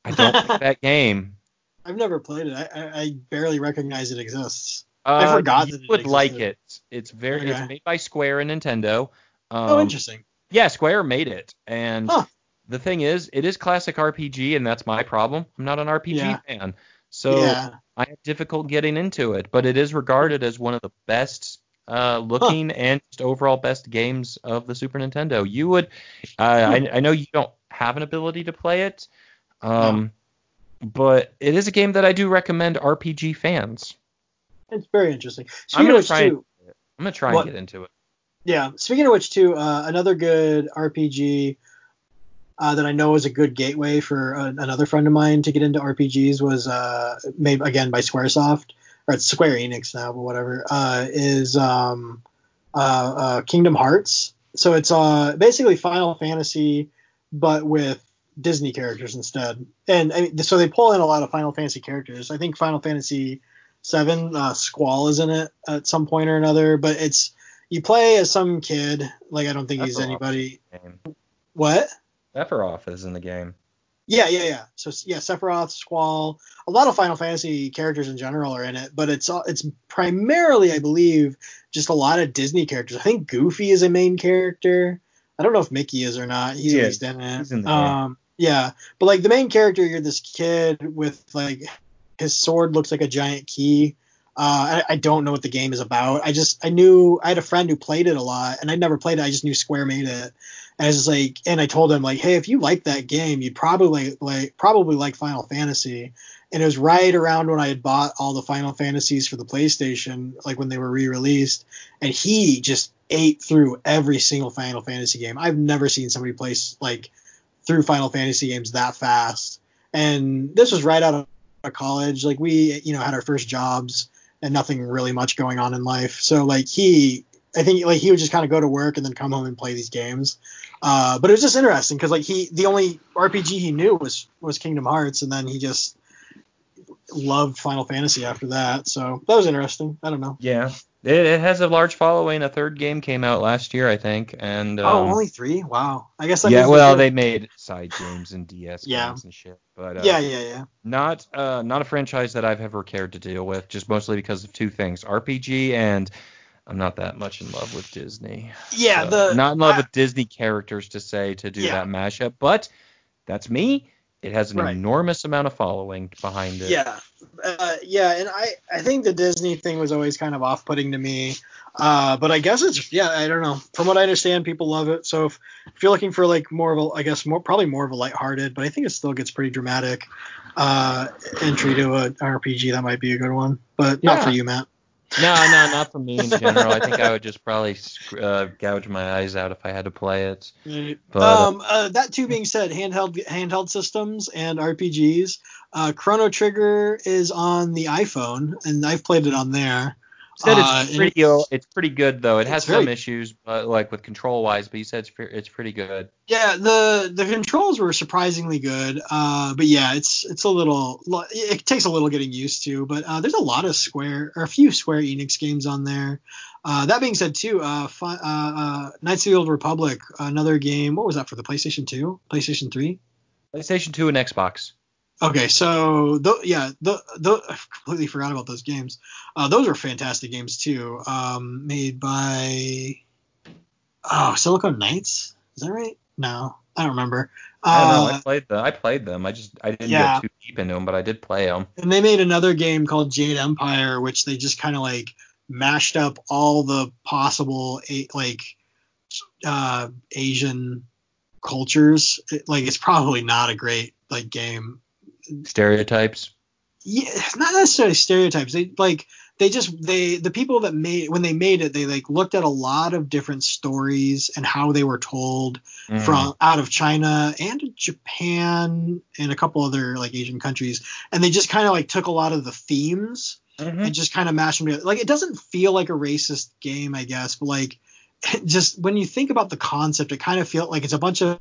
I don't *laughs* like that game. I've never played it. I, I, I barely recognize it exists. Uh, forgot you that it would like it. It's very. Okay. It's made by Square and Nintendo. Um, oh, interesting. Yeah, Square made it, and Huh. the thing is, it is classic RPG, and that's my problem. I'm not an RPG Yeah. fan, so yeah, I have difficult getting into it. But it is regarded as one of the best uh, looking and just overall best games of the Super Nintendo. You would, uh, I, I know you don't have an ability to play it, um, but it is a game that I do recommend RPG fans. it's very interesting. I'm gonna try and- I'm gonna try What- and get into it. yeah. Speaking of which, too, uh, another good RPG uh, that I know is a good gateway for uh, another friend of mine to get into RPGs was uh, made again by SquareSoft or it's Square Enix now, but whatever. Uh, is um, uh, uh, Kingdom Hearts. So it's uh, basically Final Fantasy, but with Disney characters instead. And I mean, so they pull in a lot of Final Fantasy characters. I think Final Fantasy Seven, uh, Squall is in it at some point or another. But it's you play as some kid. Like I don't think he's anybody. What? Sephiroth is in the game. Yeah, yeah, yeah. So yeah, Sephiroth, Squall, a lot of Final Fantasy characters in general are in it, but it's it's primarily, I believe, just a lot of Disney characters. I think Goofy is a main character. I don't know if Mickey is or not. He's He at least in it. He's in the game. um, yeah, but like the main character, you're this kid with like his sword looks like a giant key. Uh, I, I don't know what the game is about. I just I knew I had a friend who played it a lot, and I'd never played it. I just knew Square made it, was like, and I told him like, hey, if you like that game, you'd probably like probably like Final Fantasy. And it was right around when I had bought all the Final Fantasies for the PlayStation, like when they were re-released, and he just ate through every single Final Fantasy game. I've never seen somebody play like through Final Fantasy games that fast. And this was right out of college. Like we, you know, had our first jobs and nothing really much going on in life. So like he, I think like he would just kind of go to work and then come home and play these games. Uh, but it was just interesting because like he, the only RPG he knew was was Kingdom Hearts, and then he just loved Final Fantasy after that. So that was interesting. I don't know. Yeah. It, it has a large following. A third game came out last year, I think, and um, oh, only three. Wow. I guess that yeah. Well, they made side games and DS Yeah. games and shit, but uh, Yeah, yeah, yeah. not uh, not a franchise that I've ever cared to deal with. Just mostly because of two things: RPG and I'm not that much in love with Disney. Yeah, So, the not in love I- with Disney characters to say to do Yeah. that mashup, but that's me. It has an Right. enormous amount of following behind it. Yeah, uh, yeah, and I I think the Disney thing was always kind of off putting to me, uh, but I guess it's yeah I don't know. From what I understand, people love it. So if, if you're looking for like more of a I guess more probably more of a lighthearted, but I think it still gets pretty dramatic uh, entry to a RPG, that might be a good one. But not for you, Matt. No, no, not for me in general. I think I would just probably uh, gouge my eyes out if I had to play it. But, uh, um, uh, that too being said, handheld handheld systems and RPGs. Uh, Chrono Trigger is on the iPhone, and I've played it on there. Said Uh, it's and pretty. it's- It's pretty good though. It has very- some issues, but like with control wise. But you said it's, it's pretty good. Yeah, the the controls were surprisingly good. Uh, but yeah, it's it's a little it takes a little getting used to. But uh, there's a lot of Square or a few Square Enix games on there. Uh, that being said, too, uh, uh, uh, Knights of the Old Republic, another game. What was that for the PlayStation 2, PlayStation 3? PlayStation 2 and Xbox. Okay, so th- yeah, the the I completely forgot about those games. Uh, those are fantastic games too. Um, made by oh Silicon Knights, is that right? No, I don't remember. I don't know. Uh, I played them. I played them. I just I didn't yeah. get too deep into them, but I did play them. and they made another game called Jade Empire, which they just kind of like mashed up all the possible like uh, Asian cultures. It, like it's probably not a great like game. Stereotypes. Yeah, not necessarily stereotypes. They like they just they the people that made when they made it they like looked at a lot of different stories and how they were told Mm. from out of China and Japan and a couple other like Asian countries, and they just kind of like took a lot of the themes Mhm. and just kind of mashed them together. Like it doesn't feel like a racist game, I guess, but like *laughs* just when you think about the concept, it kind of feels like it's a bunch of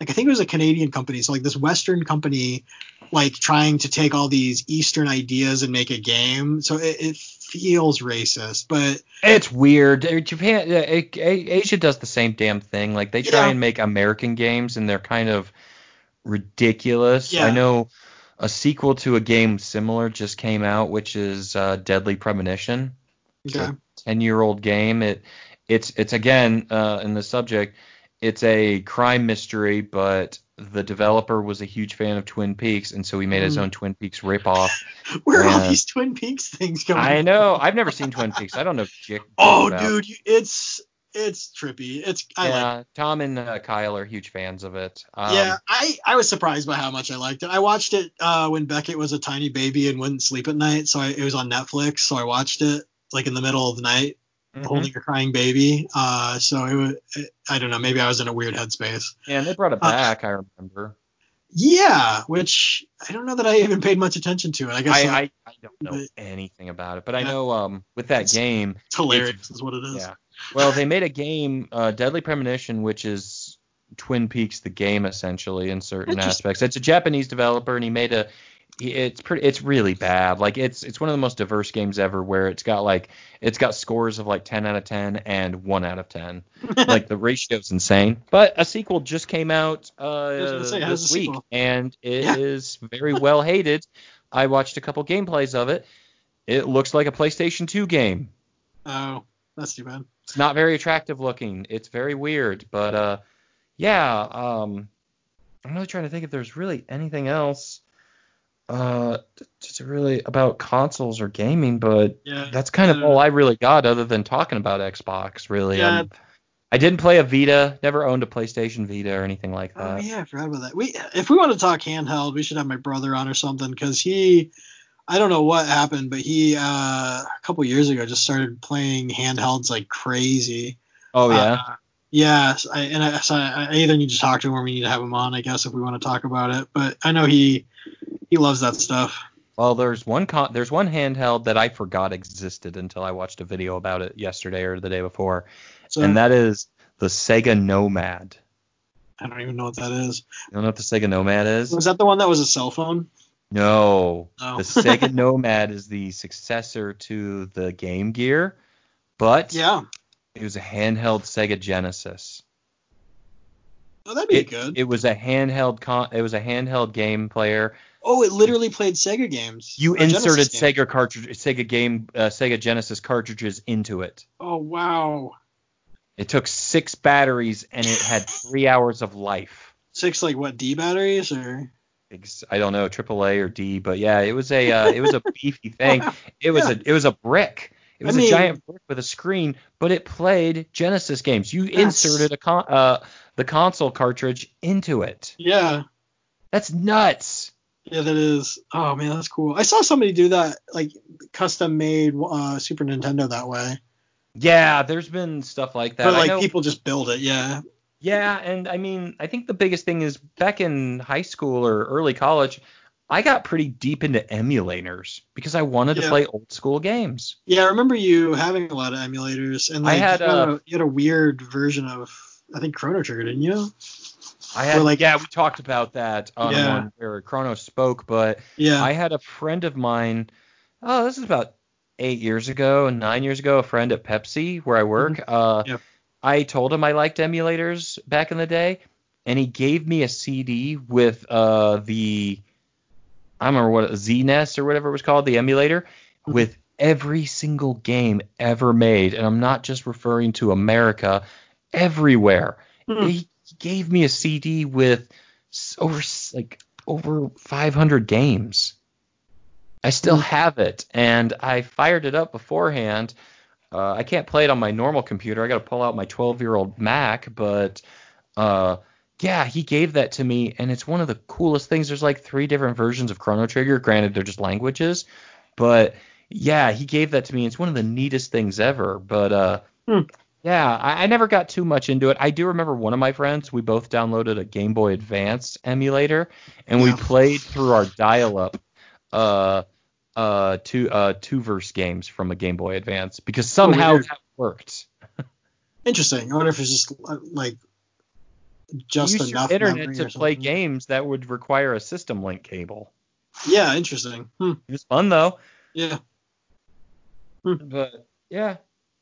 like I think it was a Canadian company, so like this Western company, like trying to take all these Eastern ideas and make a game. So it, it feels racist, but It's weird. Uh, Japan, uh, A- A- Asia does the same damn thing. Like they try Yeah. and make American games, and they're kind of ridiculous. Yeah. I know a sequel to a game similar just came out, which is uh, Deadly Premonition. okay. ten year old game. It it's it's again uh, in the subject. It's a crime mystery, but the developer was a huge fan of Twin Peaks, and so he made his Mm. own Twin Peaks ripoff. *laughs* Where are all these Twin Peaks things going? I know. I've never seen Twin Peaks. I don't know. Jick, *laughs* Oh, about- dude, it's it's trippy. It's I like. yeah, Tom and uh, Kyle are huge fans of it. Um, yeah, I I was surprised by how much I liked it. I watched it uh, when Beckett was a tiny baby and wouldn't sleep at night, so I, it was on Netflix. So I watched it like in the middle of the night, mhm. holding a crying baby. Uh, so it was it, I don't know, maybe I was in a weird headspace. Yeah, and they brought it Uh, back. I remember. Yeah, which I don't know that I even paid much attention to it. I guess I, uh, I, I don't know but- anything about it, but I know um with that It's- game it's hilarious, is what it is. Yeah. Well, they made a game, uh, Deadly Premonition, which is Twin Peaks the game essentially in certain aspects. It's a Japanese developer, and he made a. It's pretty. It's really bad. Like it's it's one of the most diverse games ever, where it's got like it's got scores of like 10 out of 10 and 1 out of 10. *laughs* like the ratio's insane. But a sequel just came out uh, say, this week, and it Yeah. is very well hated. I watched a couple gameplays of it. It looks like a PlayStation 2 game. oh, that's too bad. It's not very attractive looking. It's very weird, but uh, yeah. Um, I'm really trying to think if there's really anything else, uh, just really about consoles or gaming, but Yeah, that's kind of all. I really got, other than talking about Xbox. Really, Yeah. Um, I didn't play a Vita. Never owned a PlayStation Vita or anything like that. Oh that. yeah, I forgot about that. We if we want to talk handheld, we should have my brother on or something because he, I don't know what happened, but he uh, a couple years ago just started playing handhelds like crazy. Oh yeah. Uh, yeah, I, and I, so I I either need to talk to him or we need to have him on, I guess, if we want to talk about it. But I know he he loves that stuff. Well, there's one con- there's one handheld that I forgot existed until I watched a video about it yesterday or the day before, So and that is the Sega Nomad. I don't even know what that is. You don't know what the Sega Nomad is? Was that the one that was a cell phone? No, Oh. the Sega *laughs* Nomad is the successor to the Game Gear, but yeah. It was a handheld Sega Genesis. Oh, that'd be It, good. it was a handheld con- it was a handheld game player. oh, it literally played Sega games. You inserted games. Sega cartridge Sega game uh, Sega Genesis cartridges into it. Oh wow. It took six batteries and it had *laughs* three hours of life. Six like what D batteries or? I don't know AAA or D, but yeah, it was a uh, it was a *laughs* beefy thing. It was Yeah. a *laughs* it was a brick. It I was mean- a giant brick with a screen, but it played Genesis games. You inserted a con- uh, the console cartridge into it. Yeah. That's nuts. Yeah, that is. Oh man, that's cool. I saw somebody do that, like custom made uh, Super Nintendo that way. Yeah, there's been stuff like that. but I like know- people just build it. Yeah. Yeah, and I mean, I think the biggest thing is back in high school or early college, I got pretty deep into emulators because I wanted to play old school games. Yeah, I remember you having a lot of emulators, and I like had, you, had uh, a, you had a weird version of I think Chrono Trigger, didn't you? I had, Or, like- yeah, we talked about that on Yeah. one where Chrono spoke, but Yeah. I had a friend of mine. Oh, this is about eight years ago, nine years ago. A friend at Pepsi where I work. Uh, Mm-hmm. Yep. I told him I liked emulators back in the day, and he gave me a CD with uh the I don't remember what ZSNES or whatever it was called, the emulator, Mm-hmm. with every single game ever made, and I'm not just referring to America, everywhere. Hmm. He gave me a CD with over like over 500 games. I still Hmm. have it, and I fired it up beforehand. Uh, I can't play it on my normal computer. I got to pull out my 12 year old Mac, but uh, yeah, he gave that to me, and it's one of the coolest things. There's like three different versions of Chrono Trigger. Granted, they're just languages, but yeah, he gave that to me. It's one of the neatest things ever. But uh, Hmm. yeah, I, I never got too much into it. I do remember one of my friends. We both downloaded a Game Boy Advance emulator, and we played through our dial-up. Uh, uh, two uh two verse games from a Game Boy Advance because somehow weird. that worked. *laughs* Interesting. I wonder if it's just uh, like just Use your enough internet to play games that would require a system link cable. Yeah, interesting. Hmm. It was fun though. Yeah. But yeah,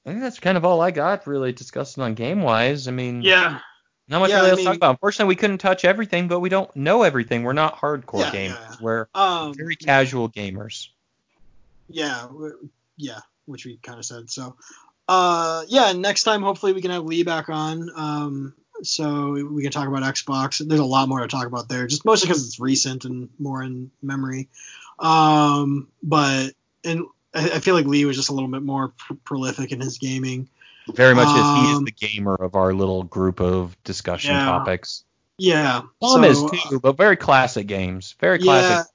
I think that's kind of all I got really discussing on game wise. I mean, Yeah. not much Yeah, really I else to talk about. Unfortunately, we couldn't touch everything, but we don't know everything. We're not hardcore Yeah, gamers. yeah. We're Um. very casual gamers. Yeah. Yeah. Which we kind of said. So. Uh. Yeah. Next time, hopefully, we can have Lee back on. Um. So we can talk about Xbox. There's a lot more to talk about there, just mostly because it's recent and more in memory. Um. But and I, I feel like Lee was just a little bit more pr- prolific in his gaming. Very much as he is um, the gamer of our little group of discussion Yeah. topics. Yeah. Tom so, is too, but very classic games. Very classic.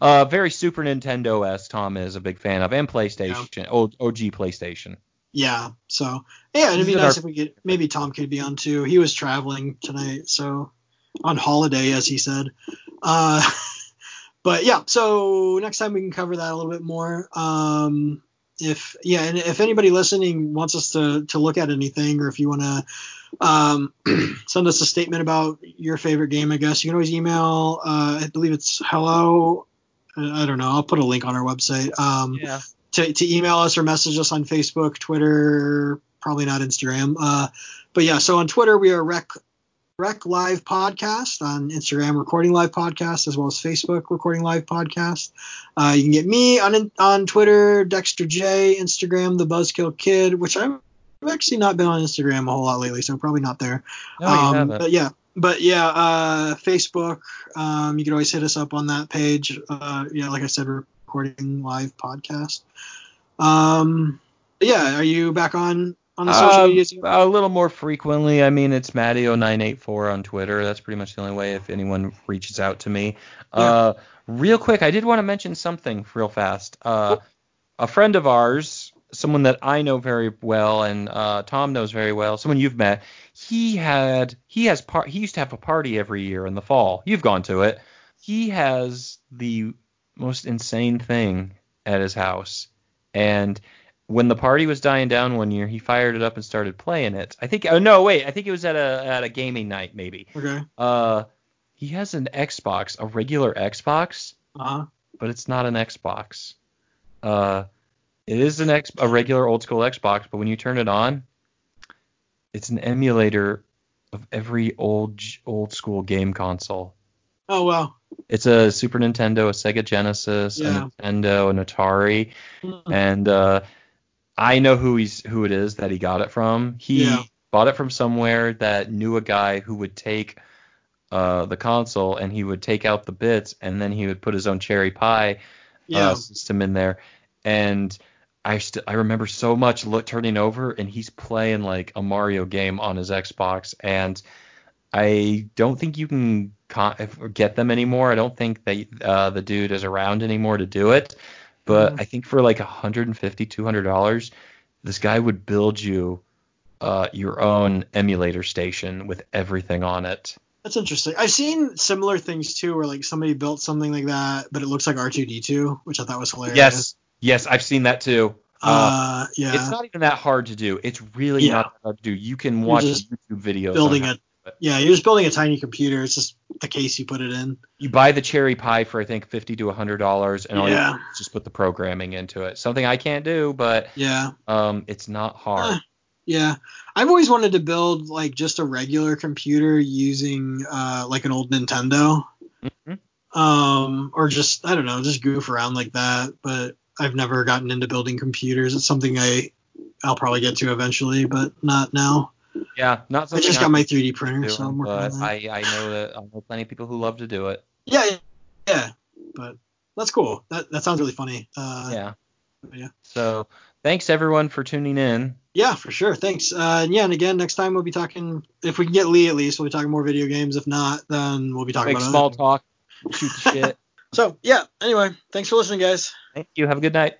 Uh, very Super Nintendo s. Tom is a big fan of, and PlayStation, O- OG PlayStation. Yeah. So yeah, it'd be nice our- if we could maybe Tom could be on too. He was traveling tonight, so on holiday as he said. Uh, *laughs* but yeah, so next time we can cover that a little bit more. Um, if yeah, and if anybody listening wants us to to look at anything, or if you want to um, *clears throat* send us a statement about your favorite game, I guess you can always email. Uh, I believe it's hello. uh, I don't know. I'll put a link on our website. Um, Yeah. To, to email us or message us on Facebook, Twitter, probably not Instagram. Uh, but yeah, so on Twitter we are Rec Rec Live Podcast, on Instagram Recording Live Podcast, as well as Facebook Recording Live Podcast. Uh, you can get me on on Twitter, Dexter J, Instagram The Buzzkill Kid, which I've actually not been on Instagram a whole lot lately, so probably not there. No, Um. But yeah, but yeah, uh, Facebook. Um, you can always hit us up on that page. Uh, yeah, like I said, recording live podcast. Um, yeah, are you back on on the social Um, medias? a little more frequently. I mean, it's Mattio984 on Twitter. That's pretty much the only way if anyone reaches out to me. Uh, real quick, I did want to mention something real fast. Uh, a friend of ours, someone that I know very well and uh, Tom knows very well, someone you've met. He had he has par- he used to have a party every year in the fall. You've gone to it. He has the most insane thing at his house, and when the party was dying down one year, he fired it up and started playing it. I think oh no, wait, I think it was at a at a gaming night maybe. Okay. Uh he has an Xbox, a regular Xbox, Uh-huh. but it's not an Xbox. Uh, it is an X, a regular old school Xbox, but when you turn it on, it's an emulator of every old old school game console. Oh wow. It's a Super Nintendo, a Sega Genesis, Yeah. a Nintendo, an Atari, Hmm. and uh, I know who he's who it is that he got it from. He Yeah. bought it from somewhere that knew a guy who would take uh, the console and he would take out the bits and then he would put his own cherry pie Yeah. uh, system in there. And I st- I remember so much look turning over and he's playing like a Mario game on his Xbox and I don't think you can con- get them anymore. I don't think that uh, the dude is around anymore to do it. But Mhm. I think for like 150 200 dollars, this guy would build you uh, your own emulator station with everything on it. That's interesting. I've seen similar things too, where like somebody built something like that, but it looks like R2D2, which I thought was hilarious. Yes, yes, I've seen that too. Uh, Uh, yeah. It's not even that hard to do. It's really Yeah. not that hard to do. You can watch YouTube videos. building a how to do it. yeah, you're just building a tiny computer. It's just the case you put it in. You buy the cherry pie for I think fifty to hundred dollars, and all you Yeah. do is just put the programming into it. Something I can't do, but Yeah. um, it's not hard. Eh. Yeah. I've always wanted to build like just a regular computer using uh like an old Nintendo. Mhm. Um or just I don't know, just goof around like that, but I've never gotten into building computers. It's something I I'll probably get to eventually, but not now. Yeah, not so much. I just got my 3D printer, doing, so I'm working but on that. I I know that I know plenty of people who love to do it. Yeah, yeah, yeah. But that's cool. That that sounds really funny. Uh Yeah. yeah. So thanks everyone for tuning in. Yeah, for sure. Thanks. Uh, and yeah, and again, next time we'll be talking. If we can get Lee, at least we'll be talking more video games. If not, then we'll be talking Make about small other- talk, shoot the shit. *laughs* So yeah. Anyway, thanks for listening, guys. Thank you. Have a good night.